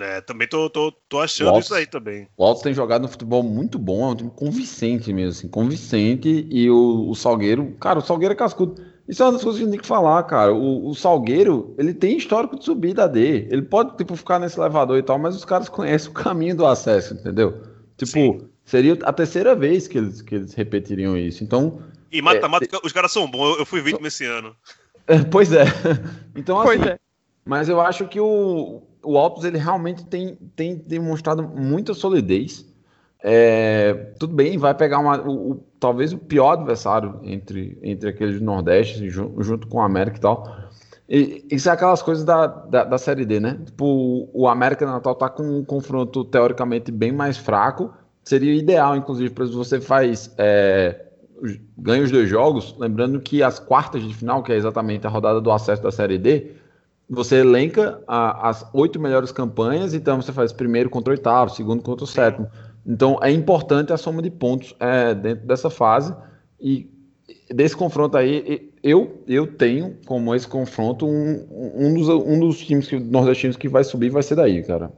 É, também tô, tô, tô achando isso aí também. O Altos tem jogado um futebol muito bom, é um time convincente mesmo, assim, convincente. E o, o Salgueiro, cara, o Salgueiro é cascudo. Isso é uma das coisas que a gente tem que falar, cara. O, o Salgueiro, ele tem histórico de subida D. Ele pode, tipo, ficar nesse elevador e tal, mas os caras conhecem o caminho do acesso, entendeu? Tipo, Sim. seria a terceira vez que eles, que eles repetiriam isso. Então. E mata-mata, é, os caras são bons. Eu fui vítima esse ano. pois é. Então, assim. Pois é. Mas eu acho que o, o Altos ele realmente tem, tem demonstrado muita solidez. É, tudo bem, vai pegar uma, o, o, talvez o pior adversário entre, entre aqueles do Nordeste, junto, junto com o América e tal. E, isso é aquelas coisas da, da, da Série D, né? Tipo, o América Natal tá com um confronto teoricamente bem mais fraco. Seria ideal, inclusive, para você faz é, ganha os dois jogos. Lembrando que as quartas de final, que é exatamente a rodada do acesso da Série D, você elenca a, as oito melhores campanhas, então você faz primeiro contra o oitavo, segundo contra o sétimo. Então é importante a soma de pontos é, dentro dessa fase. E desse confronto aí, eu, eu tenho como esse confronto um, um, dos, um dos times que, nordestinos que vai subir vai ser daí, cara.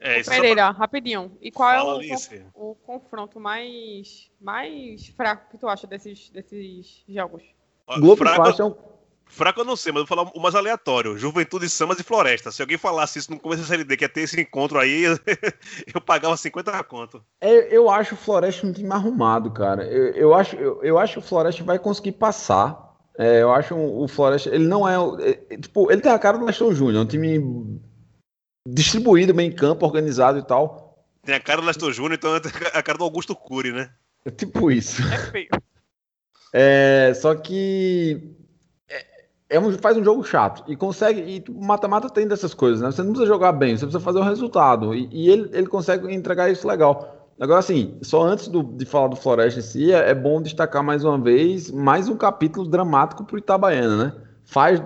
É, Pereira, pra... rapidinho. E qual Fala é o, o, confronto mais, mais fraco que tu acha desses, desses jogos? Globo fraco... Faixa é um Fraco eu não sei, mas eu vou falar o mais aleatório. Juventude, Samas e Floresta. Se alguém falasse isso no começo da Série D, que ia ter esse encontro aí, eu pagava 50 conto. É, eu acho o Floresta um time arrumado, cara. Eu, eu acho, eu, eu, acho que o Floresta vai conseguir passar. É, eu acho o Floresta, ele não é, é, Tipo, ele tem a cara do Leston Júnior, é um time distribuído bem em campo, organizado e tal. Tem a cara do Leston Júnior, então é a cara do Augusto Cury, né? É tipo isso. É feio. É, só que é um, faz um jogo chato e consegue. E mata-mata tem dessas coisas, né? Você não precisa jogar bem, você precisa fazer o um resultado. E, e, ele, ele consegue entregar isso legal. Agora, assim, só antes do, de falar do Floresta em si, é, é, bom destacar mais uma vez mais um capítulo dramático pro Itabaiana, né? Faz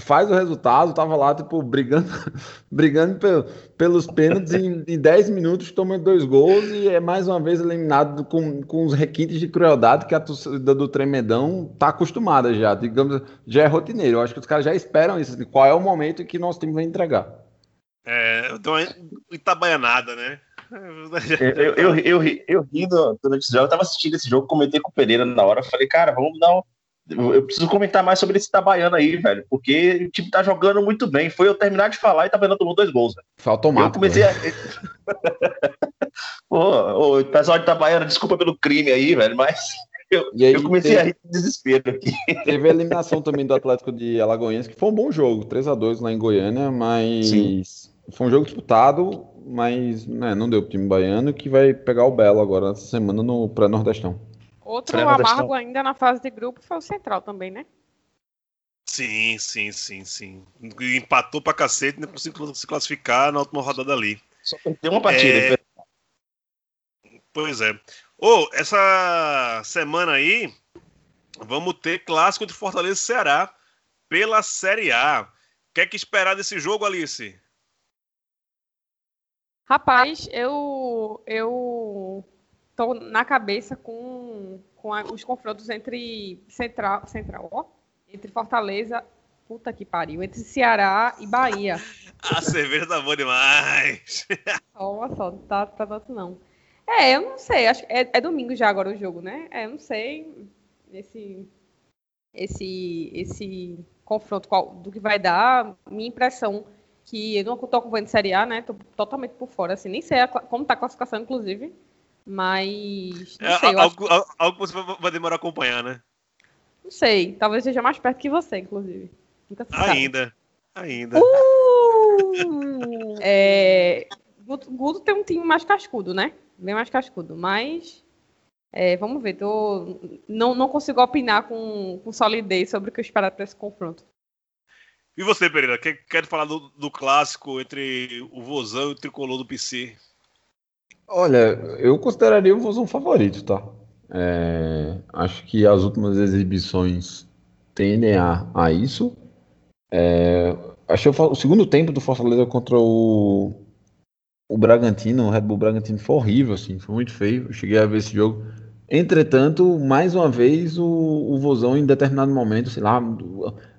faz o resultado, tava lá, tipo, brigando, brigando pelo, pelos pênaltis em, em 10 minutos, toma dois gols e é mais uma vez eliminado com, com os requintes de crueldade que a torcida do Tremedão tá acostumada já, digamos, já é rotineiro. Eu acho que os caras já esperam isso, assim, qual é o momento que nosso time vai entregar. É, então é itabaianada, né? Eu, eu, eu, eu, eu ri durante esse jogo, eu tava assistindo esse jogo, comentei com o Pereira na hora, falei, cara, vamos dar um eu preciso comentar mais sobre esse Itabaiana aí, velho, porque o time tá jogando muito bem. Foi eu terminar de falar e Itabaiana tomou dois gols, velho. Foi automático. Eu comecei a. Pô, o pessoal de Itabaiana, desculpa pelo crime aí, velho, mas Eu, eu comecei teve- a rir de desespero aqui. Teve a eliminação também do Atlético de Alagoinhas, que foi um bom jogo, 3 a 2 lá em Goiânia, mas Sim. foi um jogo disputado, mas né, não deu pro time baiano, que vai pegar o Belo agora essa semana no pré-nordestão. Outro amargo ainda na fase de grupo foi o Central também, né? Sim, sim, sim, sim. Empatou pra cacete, não conseguiu se classificar na última rodada ali. Só perdeu uma partida. É. Pois é. Ô, essa semana aí, vamos ter clássico entre Fortaleza e Ceará pela Série A. O que é que esperar desse jogo, Alice? Rapaz, eu eu tô na cabeça com, com a- os confrontos entre Central, Central, ó, entre Fortaleza, puta que pariu, entre Ceará e Bahia. A cerveja tá boa demais. Olha só, não tá, tá tanto não. É, eu não sei, acho que é, é domingo já agora o jogo, né? É, eu não sei esse esse esse confronto qual, do que vai dar. Minha impressão que eu não tô acompanhando Série A, né? Tô totalmente por fora, assim, nem sei a como tá a classificação, inclusive. Mas não É sei, acho, algo, al- algo que você vai- demorar a acompanhar, né? não sei. Talvez seja mais perto que você, inclusive. Nunca se sabe. Ainda. Ainda. Uh! É, Guto, Guto tem um time mais cascudo, né? Bem mais cascudo, mas é, vamos ver. Tô, não, não consigo opinar com, com solidez sobre o que eu esperar para esse confronto. E você, Pereira, quer, quer falar do, do clássico entre o Vozão e o Tricolor do PC? Olha, eu consideraria o Vozão favorito, tá? É, acho que as últimas exibições tendem a, a isso. É, achei o, o segundo tempo do Fortaleza contra o, o Bragantino, o Red Bull Bragantino, foi horrível, assim, foi muito feio. Eu cheguei a ver esse jogo. Entretanto, mais uma vez, o, o Vozão, em determinado momento, sei lá,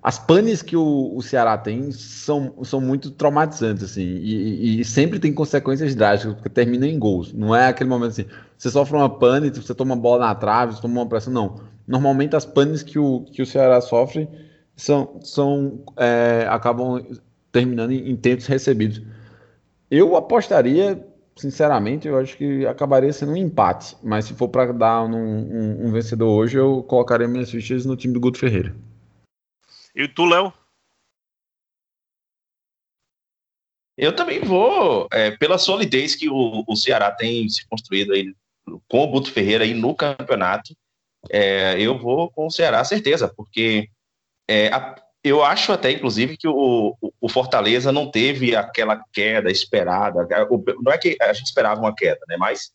as panes que o, o Ceará tem são, são muito traumatizantes, assim, e, e sempre tem consequências drásticas, porque termina em gols. Não é aquele momento assim, você sofre uma pane, você toma bola na trave, você toma uma pressão, não. Normalmente as panes que o, que o Ceará sofre são, são é, acabam terminando em, em tempos recebidos. Eu apostaria, sinceramente, eu acho que acabaria sendo um empate, mas se for para dar um, um- um vencedor hoje, eu colocaria minhas fichas no time do Guto Ferreira. E tu, Léo? Eu também vou, é, pela solidez que o, o Ceará tem se construído aí com o Guto Ferreira aí no campeonato, é, eu vou com o Ceará, certeza, porque é, a- eu acho até, inclusive, que o, o- Fortaleza não teve aquela queda esperada. Não é que a gente esperava uma queda, né? Mas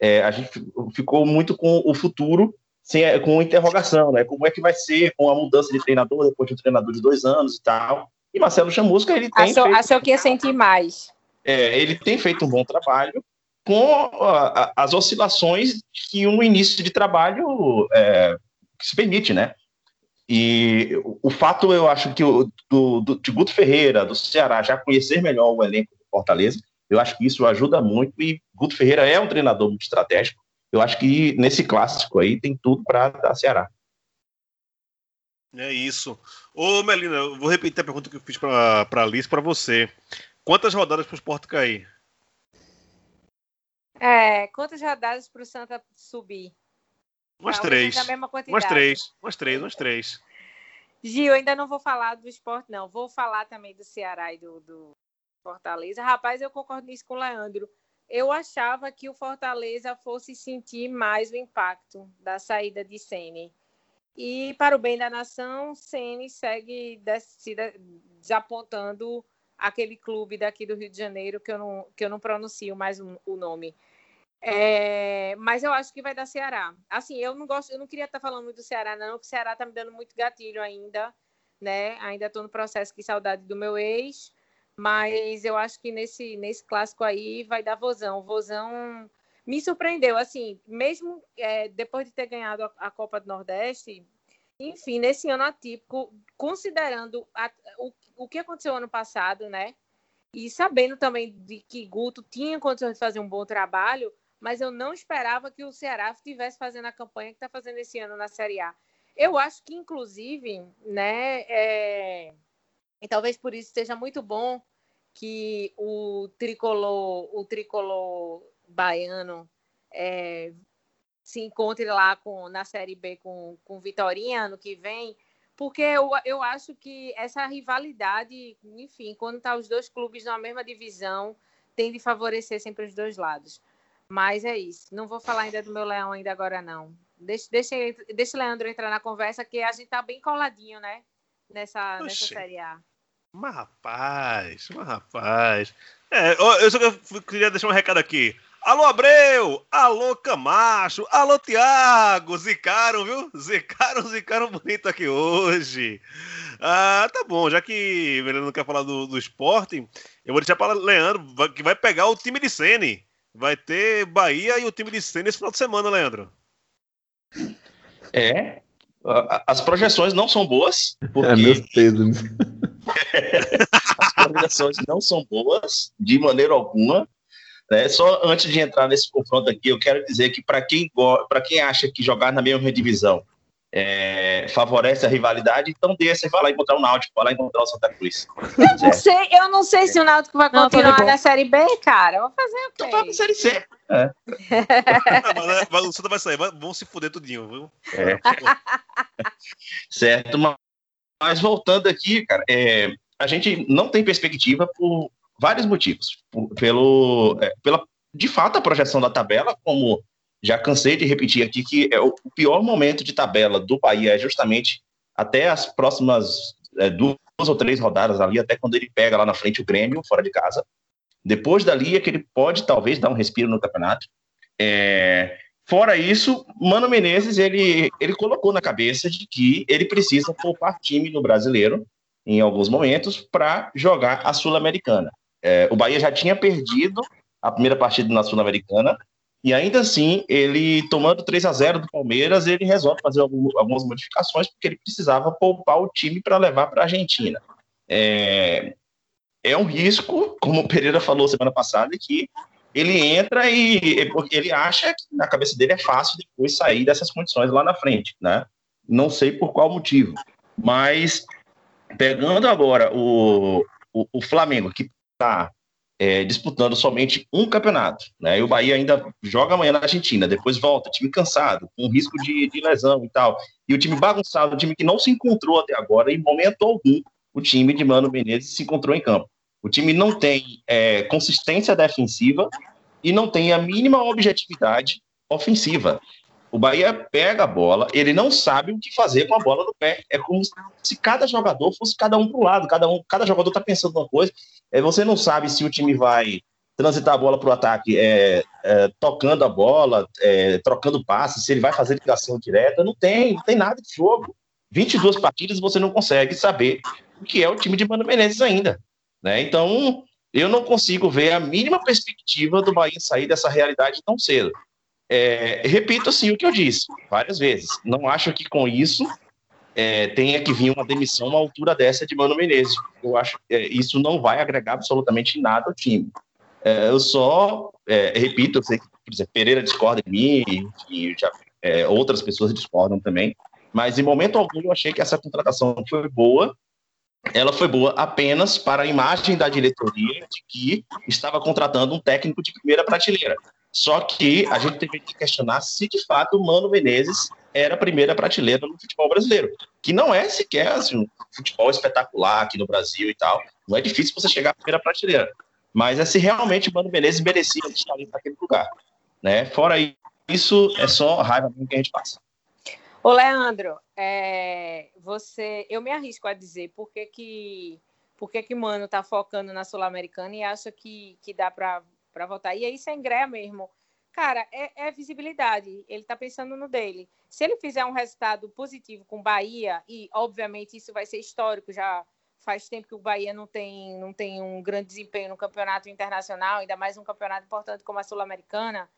é, a gente ficou muito com o futuro, sem, com interrogação, né? Como é que vai ser com a mudança de treinador depois de um treinador de dois anos e tal. E Marcelo Chamusca, ele tem Achou, feito achou que ia sentir mais. é, ele tem feito um bom trabalho com a- a- as oscilações que um início de trabalho é, se permite, né? E o- o fato, eu acho que o, do, do, de Guto Ferreira, do Ceará, já conhecer melhor o elenco do Fortaleza, eu acho que isso ajuda muito e Guto Ferreira é um treinador muito estratégico. Eu acho que nesse clássico aí tem tudo para dar Ceará. É isso. Ô, Melina, eu vou repetir a pergunta que eu fiz pra, pra Alice pra você. Quantas rodadas pro Sport cair? É, quantas rodadas para o Santa subir? Umas Talvez três. Umas três. Umas três, umas três. Gil, ainda não vou falar do esporte, não. Vou falar também do Ceará e do, do Fortaleza. Rapaz, eu concordo nisso com o Leandro. Eu achava que o Fortaleza fosse sentir mais o impacto da saída de Sene. E, para o bem da nação, Sene segue des- se de- desapontando aquele clube daqui do Rio de Janeiro, que eu não, que eu não pronuncio mais o nome. É, mas eu acho que vai dar Ceará. Assim, eu não gosto, eu não queria estar falando muito do Ceará, não, porque o Ceará tá me dando muito gatilho ainda, né? Ainda estou no processo de saudade do meu ex, mas eu acho que nesse, nesse clássico aí vai dar vozão. Vozão me surpreendeu, assim, mesmo é, depois de ter ganhado a, a Copa do Nordeste, enfim, nesse ano atípico, considerando a- o, o que aconteceu ano passado, né? E sabendo também de que Guto tinha condições de fazer um bom trabalho, mas eu não esperava que o Ceará estivesse fazendo a campanha que está fazendo esse ano na Série A. Eu acho que, inclusive, né, é, e talvez por isso seja muito bom que o tricolor, o tricolor baiano é, se encontre lá com, na Série B com, com Vitorinha ano que vem, porque eu, eu acho que essa rivalidade, enfim, quando tá os dois clubes na mesma divisão, tem de favorecer sempre os dois lados. Mas é isso. Não vou falar ainda do meu leão ainda agora, não. Deixa, deixa, deixa o Leandro entrar na conversa, que a gente tá bem coladinho, né? Nessa, nessa Série A. Mas rapaz, mas rapaz. É, eu só queria deixar um recado aqui. Alô, Abreu! Alô, Camacho! Alô, Tiago! Zicaram, viu? Zicaram, zicaram bonito aqui hoje. Ah, tá bom, já que o não quer falar do, do esporte, eu vou deixar para Leandro, que vai pegar o time de Sene. Vai ter Bahia e o time de Sene esse final de semana, Leandro. É. As projeções não são boas. Porque... É, meus pesos. As projeções não são boas, de maneira alguma. Né? Só antes de entrar nesse confronto aqui, eu quero dizer que para quem, quem acha que jogar na mesma divisão é, favorece a rivalidade, então desça e vai lá encontrar o Náutico, vai lá encontrar o Santa Cruz. Eu não sei, eu não sei se o Náutico vai continuar não, na Série B, cara. Vou fazer o quê? Então vai pra Série C. É. mas, o Santa vai sair, vão se fuder tudinho, viu? É. certo, mas, mas, voltando aqui, cara, é, a gente não tem perspectiva por vários motivos. Pelo, é, pela, de fato, a projeção da tabela, como já cansei de repetir aqui, que é o, pior momento de tabela do Bahia é justamente até as próximas é, duas ou três rodadas ali, até quando ele pega lá na frente o Grêmio, fora de casa. Depois dali é que ele pode, talvez, dar um respiro no campeonato. É, fora isso, Mano Menezes, ele, ele colocou na cabeça de que ele precisa poupar time no brasileiro, em alguns momentos, para jogar a Sul-Americana. É, o Bahia já tinha perdido a primeira partida na Sul-Americana, e ainda assim, ele tomando 3 a 0 do Palmeiras, ele resolve fazer algumas modificações, porque ele precisava poupar o time para levar para a Argentina. É, é um risco, como o Pereira falou semana passada, que ele entra e ele acha que na cabeça dele é fácil depois sair dessas condições lá na frente, né? Não sei por qual motivo, mas pegando agora o, o, o Flamengo, que está é, disputando somente um campeonato, né? E o Bahia ainda joga amanhã na Argentina, depois volta, time cansado, com risco de, de lesão e tal. E o time bagunçado, o time que não se encontrou até agora, em momento algum, o time de Mano Menezes se encontrou em campo. O time não tem é, consistência defensiva e não tem a mínima objetividade ofensiva. O Bahia pega a bola, ele não sabe o que fazer com a bola no pé. É como se cada jogador fosse cada um para o lado, cada, um, cada jogador está pensando uma coisa. É, você não sabe se o time vai transitar a bola para o ataque é, é, tocando a bola, é, trocando passes, se ele vai fazer ligação direta. Não tem, não tem nada de jogo. 22 partidas você não consegue saber o que é o time de Mano Menezes ainda. Né? Então, eu não consigo ver a mínima perspectiva do Bahia sair dessa realidade tão cedo. É, repito assim o que eu disse várias vezes. Não acho que com isso é, tenha que vir uma demissão uma altura dessa de Mano Menezes. Eu acho que é, isso não vai agregar absolutamente nada ao time. É, eu só é, repito, eu sei que por exemplo, Pereira discorda de mim e já, é, outras pessoas discordam também, mas em momento algum eu achei que essa contratação foi boa. Ela foi boa apenas para a imagem da diretoria de que estava contratando um técnico de primeira prateleira. Só que a gente teve que questionar se de fato o Mano Menezes era a primeira prateleira no futebol brasileiro, que não é sequer assim, um futebol espetacular aqui no Brasil e tal. Não é difícil você chegar à primeira prateleira. Mas é se realmente o Mano Menezes merecia estar ali naquele lugar. Né? Fora isso, é só raiva que a gente passa. Ô, Leandro, é, você, eu me arrisco a dizer por que que, por que, que Mano tá focando na Sul-Americana e acha que, que dá para para votar. E aí, sem greia mesmo. Cara, é, é, visibilidade. Ele está pensando no dele. Se ele fizer um resultado positivo com Bahia, e obviamente isso vai ser histórico, já faz tempo que o Bahia não tem, não tem um grande desempenho no campeonato internacional, ainda mais um campeonato importante como a Sul-Americana,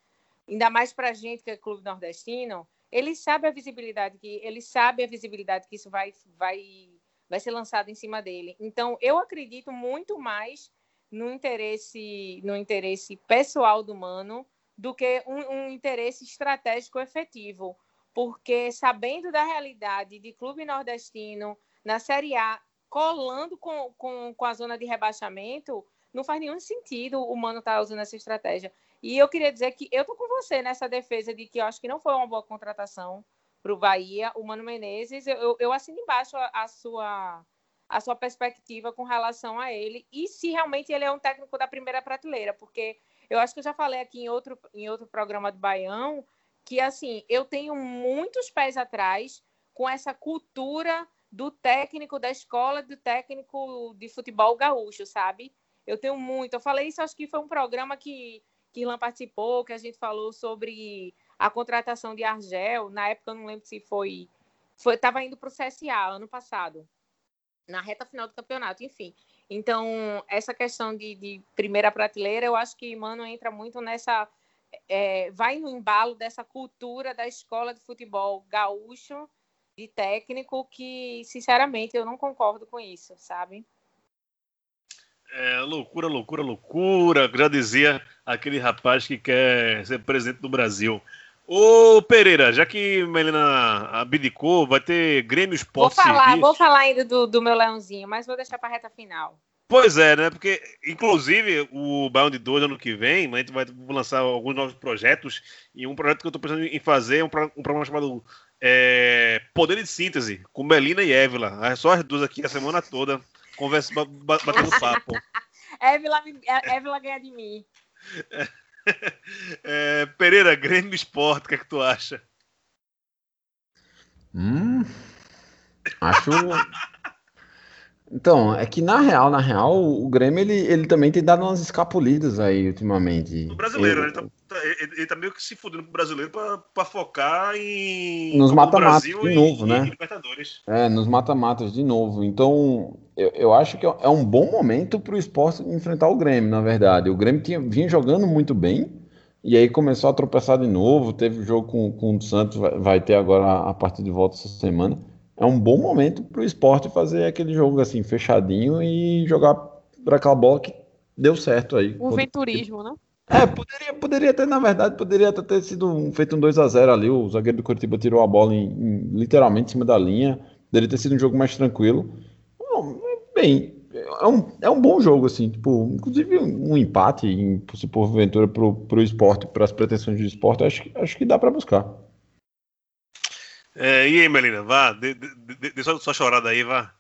ainda mais para a gente que é clube nordestino. Ele sabe a visibilidade que ele sabe a visibilidade que isso vai, vai, vai ser lançado em cima dele. Então, eu acredito muito mais no interesse, no interesse pessoal do Mano do que um, um interesse estratégico efetivo. Porque sabendo da realidade de clube nordestino na Série A, colando com, com, com a zona de rebaixamento, não faz nenhum sentido o Mano estar tá usando essa estratégia. E eu queria dizer que eu tô com você nessa defesa de que eu acho que não foi uma boa contratação para o Bahia. O Mano Menezes, eu, eu, eu assino embaixo a, a, sua, a sua perspectiva com relação a ele e se realmente ele é um técnico da primeira prateleira, porque eu acho que eu já falei aqui em outro, em outro programa do Baião que, assim, eu tenho muitos pés atrás com essa cultura do técnico da escola, do técnico de futebol gaúcho, sabe? Eu tenho muito. Eu falei isso, acho que foi um programa que, que Ilan participou, que a gente falou sobre a contratação de Argel. Na época, eu não lembro se foi. Estava indo para o CSA ano passado, na reta final do campeonato, enfim. Então, essa questão de, de primeira prateleira, eu acho que Mano entra muito nessa. É, vai no embalo dessa cultura da escola de futebol gaúcho, de técnico, que, sinceramente, eu não concordo com isso, sabe? É, loucura, loucura, loucura. Já dizia aquele rapaz que quer ser presidente do Brasil. Ô Pereira, já que Melina abdicou, vai ter Grêmio Esporte Vou falar, Serviço. vou falar ainda do, do meu leãozinho, mas vou deixar para a reta final. Pois é, né? Porque, inclusive, o Baião de 2 ano que vem, a gente vai lançar alguns novos projetos. E um projeto que eu estou pensando em fazer é um, um programa chamado é, Poder de Síntese, com Melina e Évila. É só as duas aqui a semana toda, conversa, batendo papo. Évila, Évila ganha de mim. É. É, Pereira, Grêmio Esporte, o que é que tu acha? Hum, acho. Então, é que na real, na real, o Grêmio ele, ele também tem dado umas escapulidas aí ultimamente. O brasileiro, ele, né? ele, tá, ele, ele tá meio que se fudendo pro brasileiro pra, pra focar em. Nos mata-matas de novo, e, né? É, nos mata-matas de novo. Então, eu, eu acho que é um bom momento pro esporte enfrentar o Grêmio, na verdade. O Grêmio tinha, vinha jogando muito bem. E aí começou a tropeçar de novo. Teve o jogo com, com o Santos, vai, vai ter agora a partir de volta essa semana é um bom momento para o esporte fazer aquele jogo assim, fechadinho e jogar para aquela bola que deu certo aí. O venturismo, né? É, poderia, poderia ter, na verdade, poderia ter sido um, feito um 2 a 0 ali. O zagueiro do Curitiba tirou a bola em, em, literalmente em cima da linha. Poderia ter sido um jogo mais tranquilo. Bem, é um, é um bom jogo, assim. Tipo, inclusive um empate, em, se porventura, para o esporte, para as pretensões do esporte, acho, acho que dá para buscar. É, e aí, Melina, vá, dê, dê, dê só sua chorada aí, vá.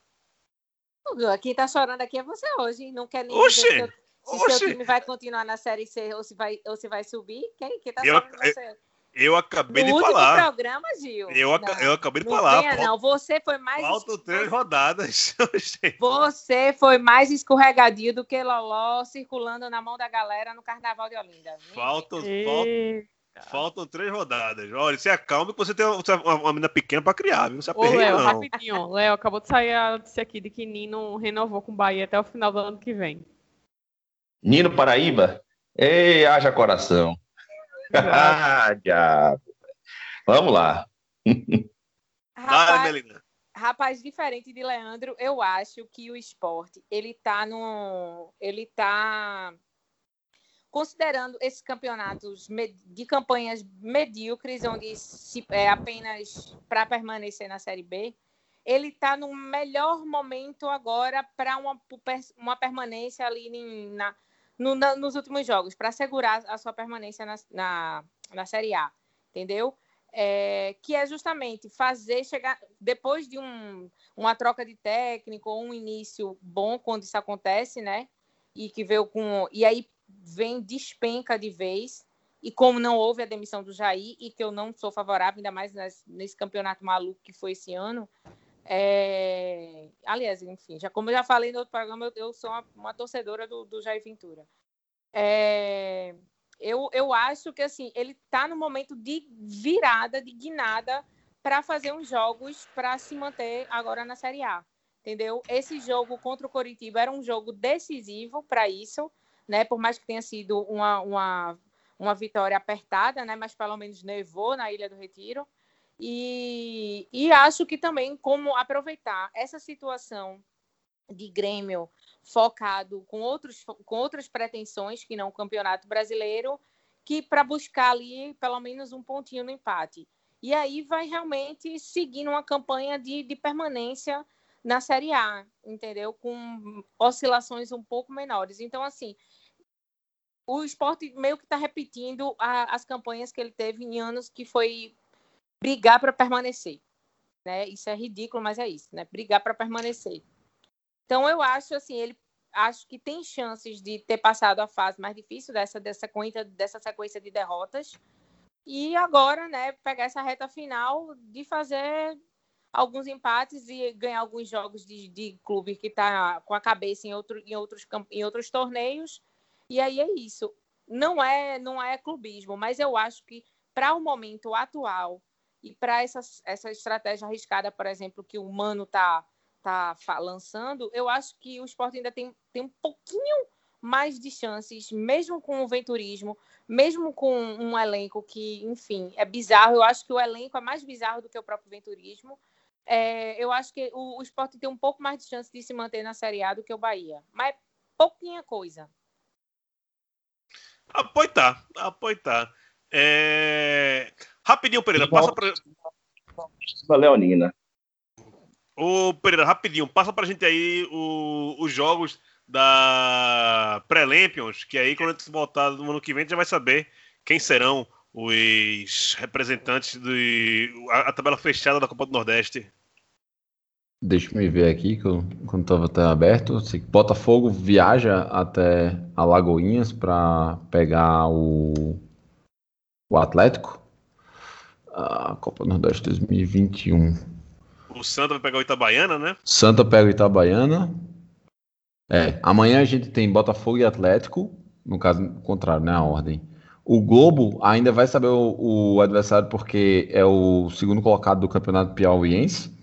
Quem tá chorando aqui é você hoje. Não quer nem Oxê, dizer se, se seu time vai continuar na Série C ou se vai, ou se vai subir. Quem, quem tá eu, chorando é você? Eu acabei no de falar. No programa, Gil. Eu, não, eu acabei de não falar. Venha, não, você foi mais. Faltam três rodadas. você foi mais escorregadio do que Loló circulando na mão da galera no Carnaval de Olinda. Faltam. Falta, Faltam três rodadas. Olha, se acalme que você tem uma, uma menina pequena pra criar, viu? Não se Ô, Léo, rapidinho. Léo, acabou de sair a notícia aqui de que Nino renovou com o Bahia até o final do ano que vem. Nino Paraíba? Ei, haja coração. ah, diabo. Vamos lá. Rapaz, rapaz, diferente de Leandro, eu acho que o esporte, ele tá no... Ele tá considerando esses campeonatos de campanhas medíocres, onde se, é apenas para permanecer na Série B, ele está no melhor momento agora para uma, uma permanência ali na, no, na, nos últimos jogos, para assegurar a sua permanência na, na, na Série A, entendeu? É, que é justamente fazer chegar depois de um, uma troca de técnico ou um início bom quando isso acontece, né? E que veio com e aí vem despenca de vez. E como não houve a demissão do Jair, e que eu não sou favorável, ainda mais nesse campeonato maluco que foi esse ano. É... Aliás, enfim, já, como eu já falei no outro programa, eu, eu sou uma, uma, torcedora do, do Jair Ventura. É... Eu, eu acho que assim, ele está no momento de virada, de guinada, para fazer uns jogos para se manter agora na Série A. Entendeu? Esse jogo contra o Coritiba era um jogo decisivo para isso né? Por mais que tenha sido uma, uma, uma vitória apertada, né? Mas pelo menos nevou na Ilha do Retiro. E, e acho que também como aproveitar essa situação de Grêmio focado com, outros, com outras pretensões que não o Campeonato Brasileiro, que para buscar ali pelo menos um pontinho no empate. E aí vai realmente seguindo uma campanha de, de permanência na Série A, entendeu? Com oscilações um pouco menores. Então, assim, o esporte meio que está repetindo a, as campanhas que ele teve em anos que foi brigar para permanecer. Né? Isso é ridículo, mas é isso, né? Brigar para permanecer. Então eu acho assim, ele acho que tem chances de ter passado a fase mais difícil dessa dessa dessa sequência de derrotas. E agora, né, pegar essa reta final de fazer alguns empates e ganhar alguns jogos de, de clube que está com a cabeça em, outro, em, outros, em outros torneios. E aí é isso. Não é, não é clubismo, mas eu acho que para o momento atual e para essa, essa estratégia arriscada, por exemplo, que o Mano está tá, tá lançando, eu acho que o esporte ainda tem, tem um pouquinho mais de chances, mesmo com o venturismo, mesmo com um elenco que, enfim, é bizarro. Eu acho que o elenco é mais bizarro do que o próprio venturismo. É, eu acho que o, o esporte tem um pouco mais de chance de se manter na Série A do que o Bahia. Mas pouquinha coisa. Apoitar, apoitar. É... Rapidinho, Pereira, passa para. Leonina. Ô, Pereira, rapidinho, passa pra gente aí o, os jogos da Pré-Lampions, que aí quando a gente voltar no ano que vem, a gente já vai saber quem serão os representantes do a, a tabela fechada da Copa do Nordeste. Deixa eu me ver aqui, que eu, quando estava até aberto. Botafogo viaja até Alagoinhas para pegar o, o Atlético. A Copa Nordeste 2021. O Santa vai pegar o Itabaiana, né? Santa pega o Itabaiana. É, amanhã a gente tem Botafogo e Atlético, no caso contrário, né, a ordem. O Globo ainda vai saber o, o adversário porque é o segundo colocado do Campeonato Piauiense.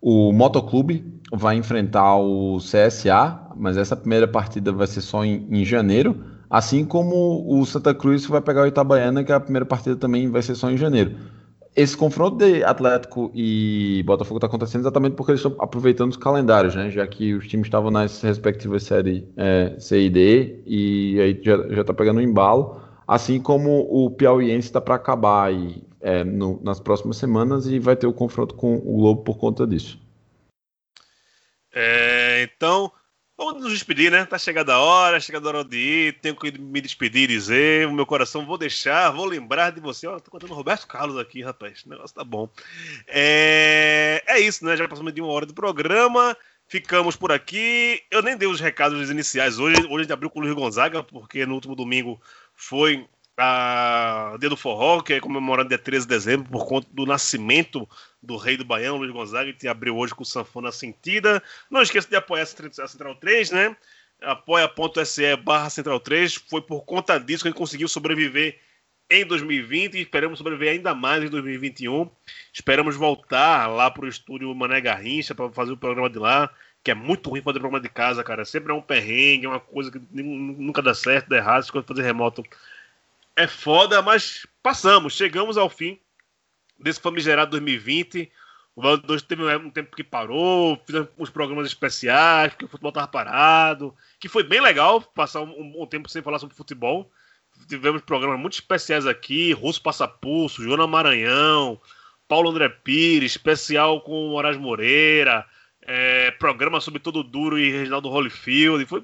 O Motoclube vai enfrentar o CSA, mas essa primeira partida vai ser só em, em janeiro. Assim como o Santa Cruz vai pegar o Itabaiana, que a primeira partida também vai ser só em janeiro esse confronto de Atlético e Botafogo está acontecendo exatamente porque eles estão aproveitando os calendários, né? Já que os times estavam nas respectivas séries é, C e D e aí já está pegando um embalo. Assim como o Piauiense está para acabar aí, é, no, nas próximas semanas e vai ter o confronto com o Globo por conta disso. É, então, Vamos nos despedir, né? Tá chegando a hora, chegando a hora de ir. Tenho que me despedir e dizer. O meu coração vou deixar, vou lembrar de você. Tô contando Roberto Carlos aqui, rapaz. O negócio tá bom. É, é isso, né? Já passamos de uma hora do programa. Ficamos por aqui. Eu nem dei os recados iniciais hoje. Hoje a gente abriu com o Luiz Gonzaga, porque no último domingo foi a Dia do Forró, que é comemorado dia 13 de dezembro, por conta do nascimento do rei do Baião, Luiz Gonzaga, que abriu hoje com o Sanfona Sentida. Não esqueça de apoiar a Central 3, né? apoia.se barra Central 3. Foi por conta disso que a gente conseguiu sobreviver em 2020 e esperamos sobreviver ainda mais em 2021. Esperamos voltar lá para o estúdio Mané Garrincha para fazer o programa de lá, que é muito ruim fazer programa de casa, cara. Sempre é um perrengue, é uma coisa que nunca dá certo, dá errado, se fazer remoto é foda, mas passamos, chegamos ao fim desse famigerado 2020. O Valdo 2 teve um tempo que parou, fizemos uns programas especiais, porque o futebol estava parado, que foi bem legal passar um, um, tempo sem falar sobre futebol. Tivemos programas muito especiais aqui, Russo Passapulso, Joana Maranhão, Paulo André Pires, especial com Moraes Moreira, é, programa sobre Todo Duro e Reginaldo Holyfield. Foi...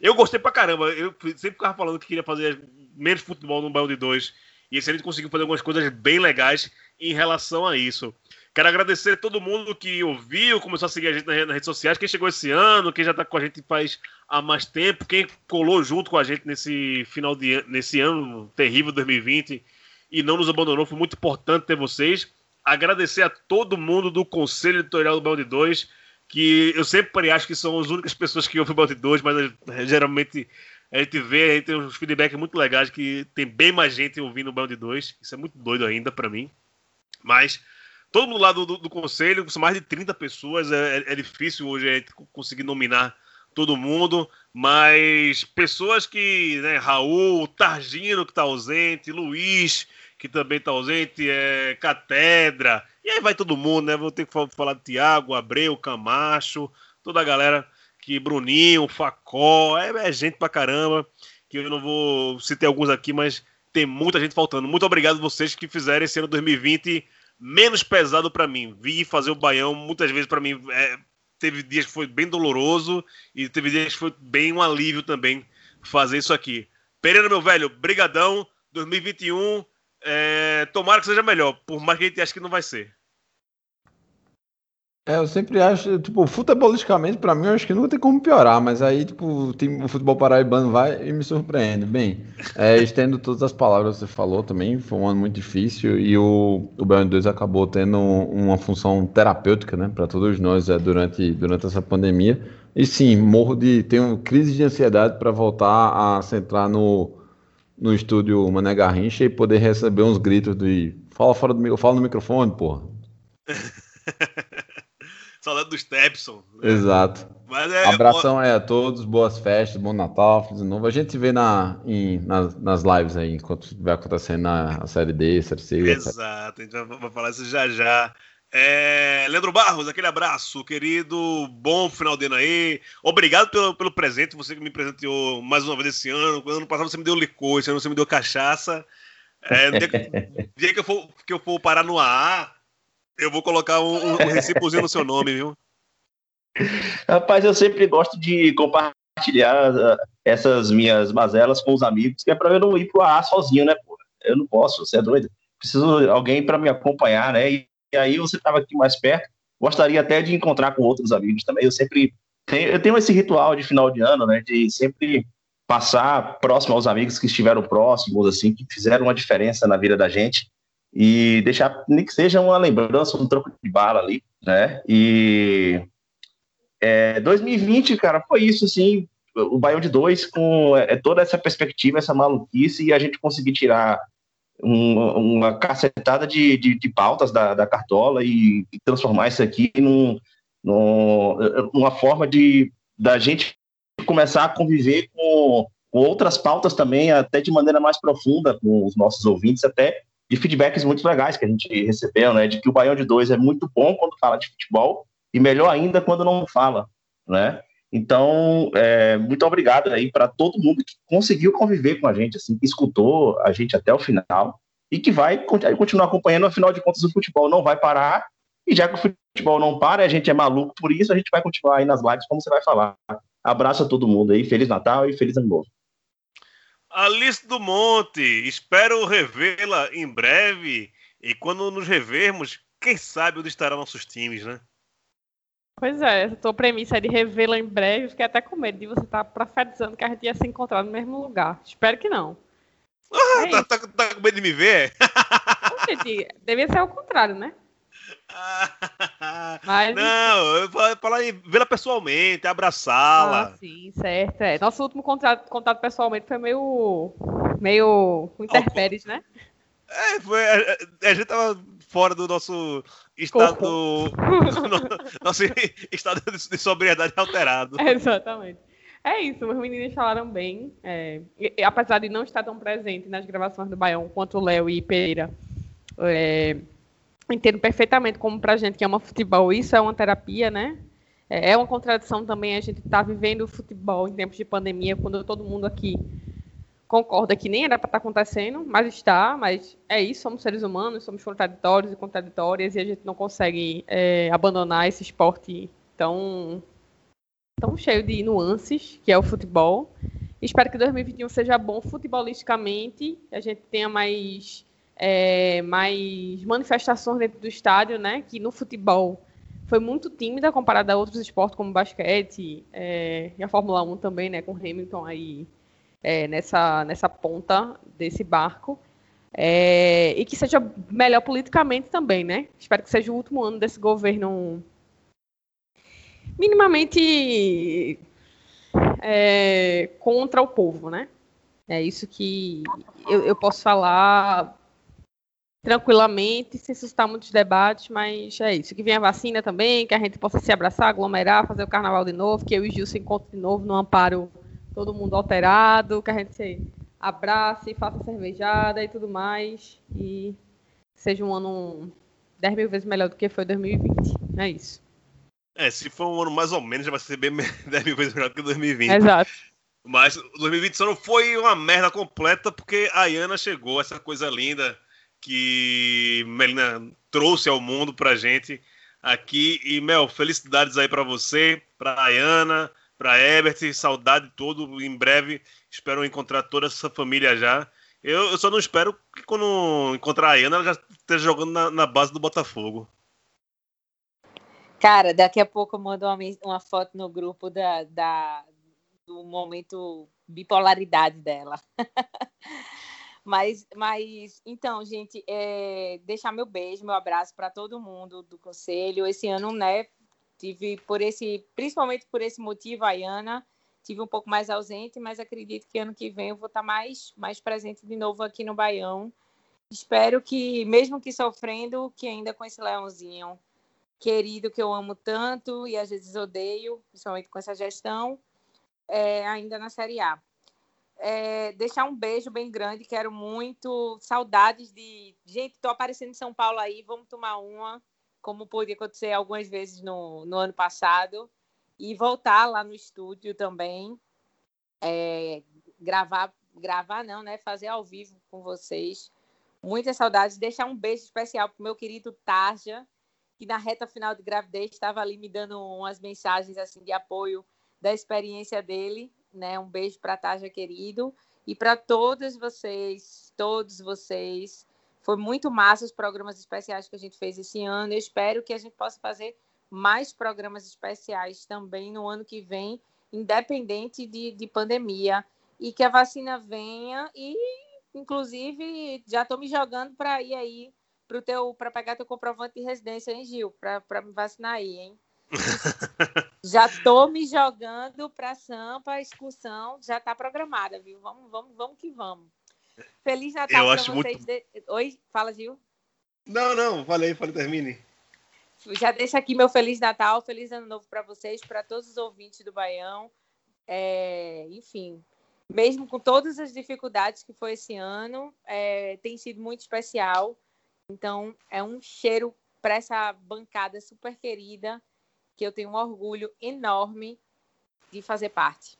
Eu gostei pra caramba, eu sempre ficava falando que queria fazer menos futebol no Balde 2. E esse ano conseguiu fazer algumas coisas bem legais em relação a isso. Quero agradecer a todo mundo que ouviu, começou a seguir a gente nas redes sociais, quem chegou esse ano, quem já está com a gente faz há mais tempo, quem colou junto com a gente nesse final de nesse ano terrível 2020 e não nos abandonou, foi muito importante ter vocês. Agradecer a todo mundo do Conselho Editorial do Balde 2, que eu sempre acho que são as únicas pessoas que ouvem o Balde 2, mas eh, geralmente a gente vê, a gente tem uns feedbacks muito legais que tem bem mais gente ouvindo o Band 2. Isso é muito doido ainda para mim. Mas todo mundo lá do, do, do, conselho, são mais de 30 pessoas, é, é, é difícil hoje a gente conseguir nominar todo mundo, mas pessoas que, né, Raul, Targino que está ausente, Luiz que também está ausente, é, Catedra, e aí vai todo mundo, né? Vou ter que falar de Tiago, Abreu, Camacho, toda a galera que Bruninho, Facó, é, é, gente pra caramba, que eu não vou citar alguns aqui, mas tem muita gente faltando. Muito obrigado a vocês que fizeram esse ano 2020 menos pesado para mim. Vi fazer o Baião muitas vezes para mim é, teve dias que foi bem doloroso e teve dias que foi bem um alívio também fazer isso aqui. Pereira, meu velho, brigadão. 2021, é, tomara que seja melhor, por mais que a gente ache que não vai ser. É, eu sempre acho, tipo, futebolisticamente, pra mim, eu acho que nunca tem como piorar, mas aí, tipo, o, time, o futebol paraibano vai e me surpreende. Bem, é, estendo todas as palavras que você falou também, foi um ano muito difícil e o, o Baiano 2 acabou tendo uma função terapêutica, né, pra todos nós é, durante, durante essa pandemia. E sim, morro de. tenho crise de ansiedade para voltar a centrar no, no estúdio Mané Garrincha e poder receber uns gritos de. Fala fora do fala no microfone, porra. Saudade do Stepson. Né? Exato. É, Abração aí a todos, boas festas, bom Natal, feliz novo. A gente se vê na, em, nas, nas lives aí, enquanto vai acontecendo a série D, série C. Exato, a gente vai falar isso já já. É, Leandro Barros, aquele abraço, querido. Bom final de ano aí. Obrigado pelo, pelo presente, você que me presenteou mais uma vez esse ano. Ano passado você me deu licor, esse ano você me deu cachaça. É, dia, que, dia que, eu for, que eu for parar no AA, eu vou colocar um, um, recibozinho no seu nome, viu? Rapaz, eu sempre gosto de compartilhar uh, essas minhas mazelas com os amigos, que é para eu não ir pro AA sozinho, né? Eu não posso, você é doido. Preciso de alguém para me acompanhar, né? E, e aí você estava aqui mais perto. Gostaria até de encontrar com outros amigos também. Eu sempre tenho, eu tenho esse ritual de final de ano, né? De sempre passar próximo aos amigos que estiveram próximos, assim, que fizeram uma diferença na vida da gente e deixar nem que seja uma lembrança, um troco de bala ali, né? E é, 2020, cara, foi isso, assim, o Baião de dois com é, toda essa perspectiva, essa maluquice e a gente conseguir tirar um, uma cacetada de, de, de pautas da, da, Cartola e, e, transformar isso aqui num, num, numa forma de da gente começar a conviver com, com outras pautas também, até de maneira mais profunda com os nossos ouvintes, até de feedbacks muito legais que a gente recebeu, né? De que o Baião de Dois é muito bom quando fala de futebol e melhor ainda quando não fala, né? Então, é, muito obrigado aí para todo mundo que conseguiu conviver com a gente, assim, que escutou a gente até o final e que vai continuar acompanhando. Afinal de contas, o futebol não vai parar e já que o futebol não para, a gente é maluco por isso, a gente vai continuar aí nas lives, como você vai falar. Abraço a todo mundo aí, Feliz Natal e Feliz Ano Novo. Alice do Monte, espero revê-la em breve. E quando nos revermos, quem sabe onde estarão nossos times, né? Pois é, a tua premissa é de revê-la em breve. Fiquei até com medo de você estar tá profetizando que a gente ia se encontrar no mesmo lugar. Espero que não. Ah, é tá, tá, tá, com medo de me ver? Gente, devia ser o contrário, né? Mas, não, eu vou falar em vê-la pessoalmente, abraçá-la. Ah, sim, certo. É. Nosso último contato, contato pessoalmente foi meio. meio. interpéries, né? É, foi, a, a, gente tava fora do nosso estado. nosso estado de sobriedade alterado. É, exatamente. É isso, os meninos falaram bem. É, e, apesar de não estar tão presente nas gravações do Baião quanto o Léo e Pereira. É, entendo perfeitamente como para gente que ama futebol isso é uma terapia, né? É, é uma contradição também a gente estar tá vivendo futebol em tempos de pandemia, quando todo mundo aqui concorda que nem era para estar tá acontecendo, mas está, mas é isso, somos seres humanos, somos contraditórios e contraditórias e a gente não consegue é, abandonar esse esporte tão, tão cheio de nuances que é o futebol. Espero que 2021 seja bom futebolisticamente, a gente tenha mais é, mais manifestações dentro do estádio, né? Que no futebol foi muito tímida comparada a outros esportes como basquete é, e a Fórmula 1 também, né? Com Hamilton aí é, nessa, nessa ponta desse barco. É, e que seja melhor politicamente também, né? Espero que seja o último ano desse governo minimamente é, contra o povo, né? É isso que eu, eu posso falar tranquilamente, sem suscitar muitos debates, mas é isso. Que venha a vacina também, que a gente possa se abraçar, aglomerar, fazer o carnaval de novo, que eu e o Gil se encontrem de novo no amparo, todo mundo alterado, que a gente se abrace, faça cervejada e tudo mais, e seja um ano 10 mil vezes melhor do que foi 2020. É isso. É, se for um ano mais ou menos, já vai ser bem 10 mil vezes melhor do que 2020. Exato. Mas 2020 só não foi uma merda completa porque a Iana chegou, essa coisa linda que Melina trouxe ao mundo pra gente aqui. E, Mel, felicidades aí para você, pra Ayana, para Herbert, saudade todo. Em breve espero encontrar toda essa família já. Eu, eu só não espero que quando encontrar a Ana, ela já esteja jogando na, na base do Botafogo. Cara, daqui a pouco eu mando uma, uma foto no grupo da, da, do momento bipolaridade dela. mas, mas, então, gente, é, deixar meu beijo, meu abraço para todo mundo do conselho. Esse ano, né, tive por esse, principalmente por esse motivo, a Iana, tive um pouco mais ausente, mas acredito que ano que vem eu vou estar mais, mais presente de novo aqui no Baião. Espero que, mesmo que sofrendo, que ainda com esse leãozinho querido que eu amo tanto e às vezes odeio, principalmente com essa gestão, é, ainda na Série A. É, deixar um beijo bem grande, quero muito. Saudades de. Gente, estou aparecendo em São Paulo aí, vamos tomar uma, como pôde acontecer algumas vezes no, no ano passado. E voltar lá no estúdio também. É, gravar, gravar não, né? Fazer ao vivo com vocês. Muitas saudades. Deixar um beijo especial para meu querido Tarja, que na reta final de gravidez estava ali me dando umas mensagens assim de apoio da experiência dele, né? Um beijo para Taja querido e para todos vocês, todos vocês. Foi muito massa os programas especiais que a gente fez esse ano. Eu espero que a gente possa fazer mais programas especiais também no ano que vem, independente de, de pandemia, e que a vacina venha e, inclusive, já estou me jogando para ir aí para teu para pegar teu comprovante de residência, hein, Gil? Para me vacinar aí, hein? já tô me jogando para Sampa, a excursão já está programada, viu? Vamos, vamos, vamos que vamos. Feliz Natal para vocês. Muito... De... Oi, fala, Gil. Não, não, falei, falei, termine. Já deixo aqui meu Feliz Natal, Feliz Ano Novo para vocês, para todos os ouvintes do Baião. É, enfim, mesmo com todas as dificuldades que foi esse ano, é, tem sido muito especial. Então, é um cheiro para essa bancada super querida que eu tenho um orgulho enorme de fazer parte.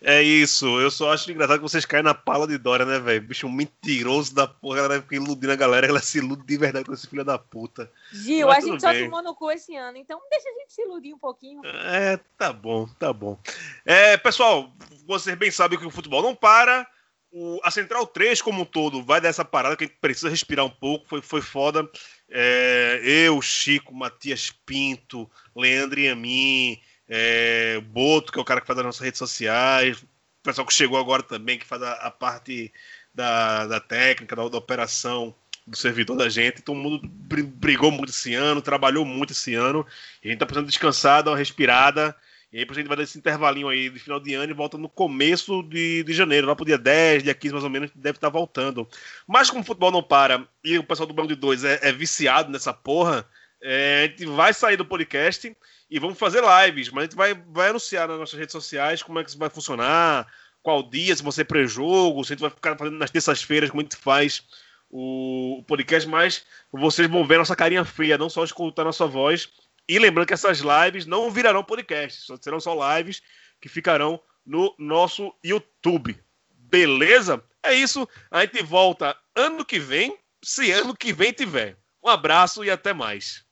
É isso, eu só acho engraçado que vocês caem na pala de Dória, né, velho? Bicho mentiroso da porra, ela fica iludindo a galera, ela se ilude de verdade com esse filho da puta. Gil, Mas a gente só tomou no cu esse ano, então deixa a gente se iludir um pouquinho. É, tá bom, tá bom. É, pessoal, vocês bem sabem que o futebol não para. O, a Central 3, como um todo, vai dessa parada que a gente precisa respirar um pouco. Foi, foi foda. É, eu, Chico, Matias Pinto, Leandro e a mim, é, Boto, que é o cara que faz as nossas redes sociais, o pessoal que chegou agora também, que faz a, a parte da, da técnica, da, da, operação do servidor da gente. Todo mundo brigou muito esse ano, trabalhou muito esse ano. a gente tá precisando descansar, dar uma respirada. E aí, a gente vai dar esse intervalinho aí de final de ano e volta no começo de, de janeiro, lá pro dia 10, dia 15 mais ou menos, deve estar tá voltando. Mas como o futebol não para e o pessoal do Banco de Dois é, é viciado nessa porra, é, a gente vai sair do podcast e vamos fazer lives, mas a gente vai, vai anunciar nas nossas redes sociais como é que isso vai funcionar, qual dia, se você pré-jogo, se a gente vai ficar fazendo nas terças-feiras, como a gente faz o, o podcast, mas vocês vão ver nossa carinha feia, não só escutar nossa voz e lembrando que essas lives não virarão podcasts, serão só lives que ficarão no nosso YouTube. Beleza? É isso. A gente volta ano que vem, se ano que vem tiver. Um abraço e até mais.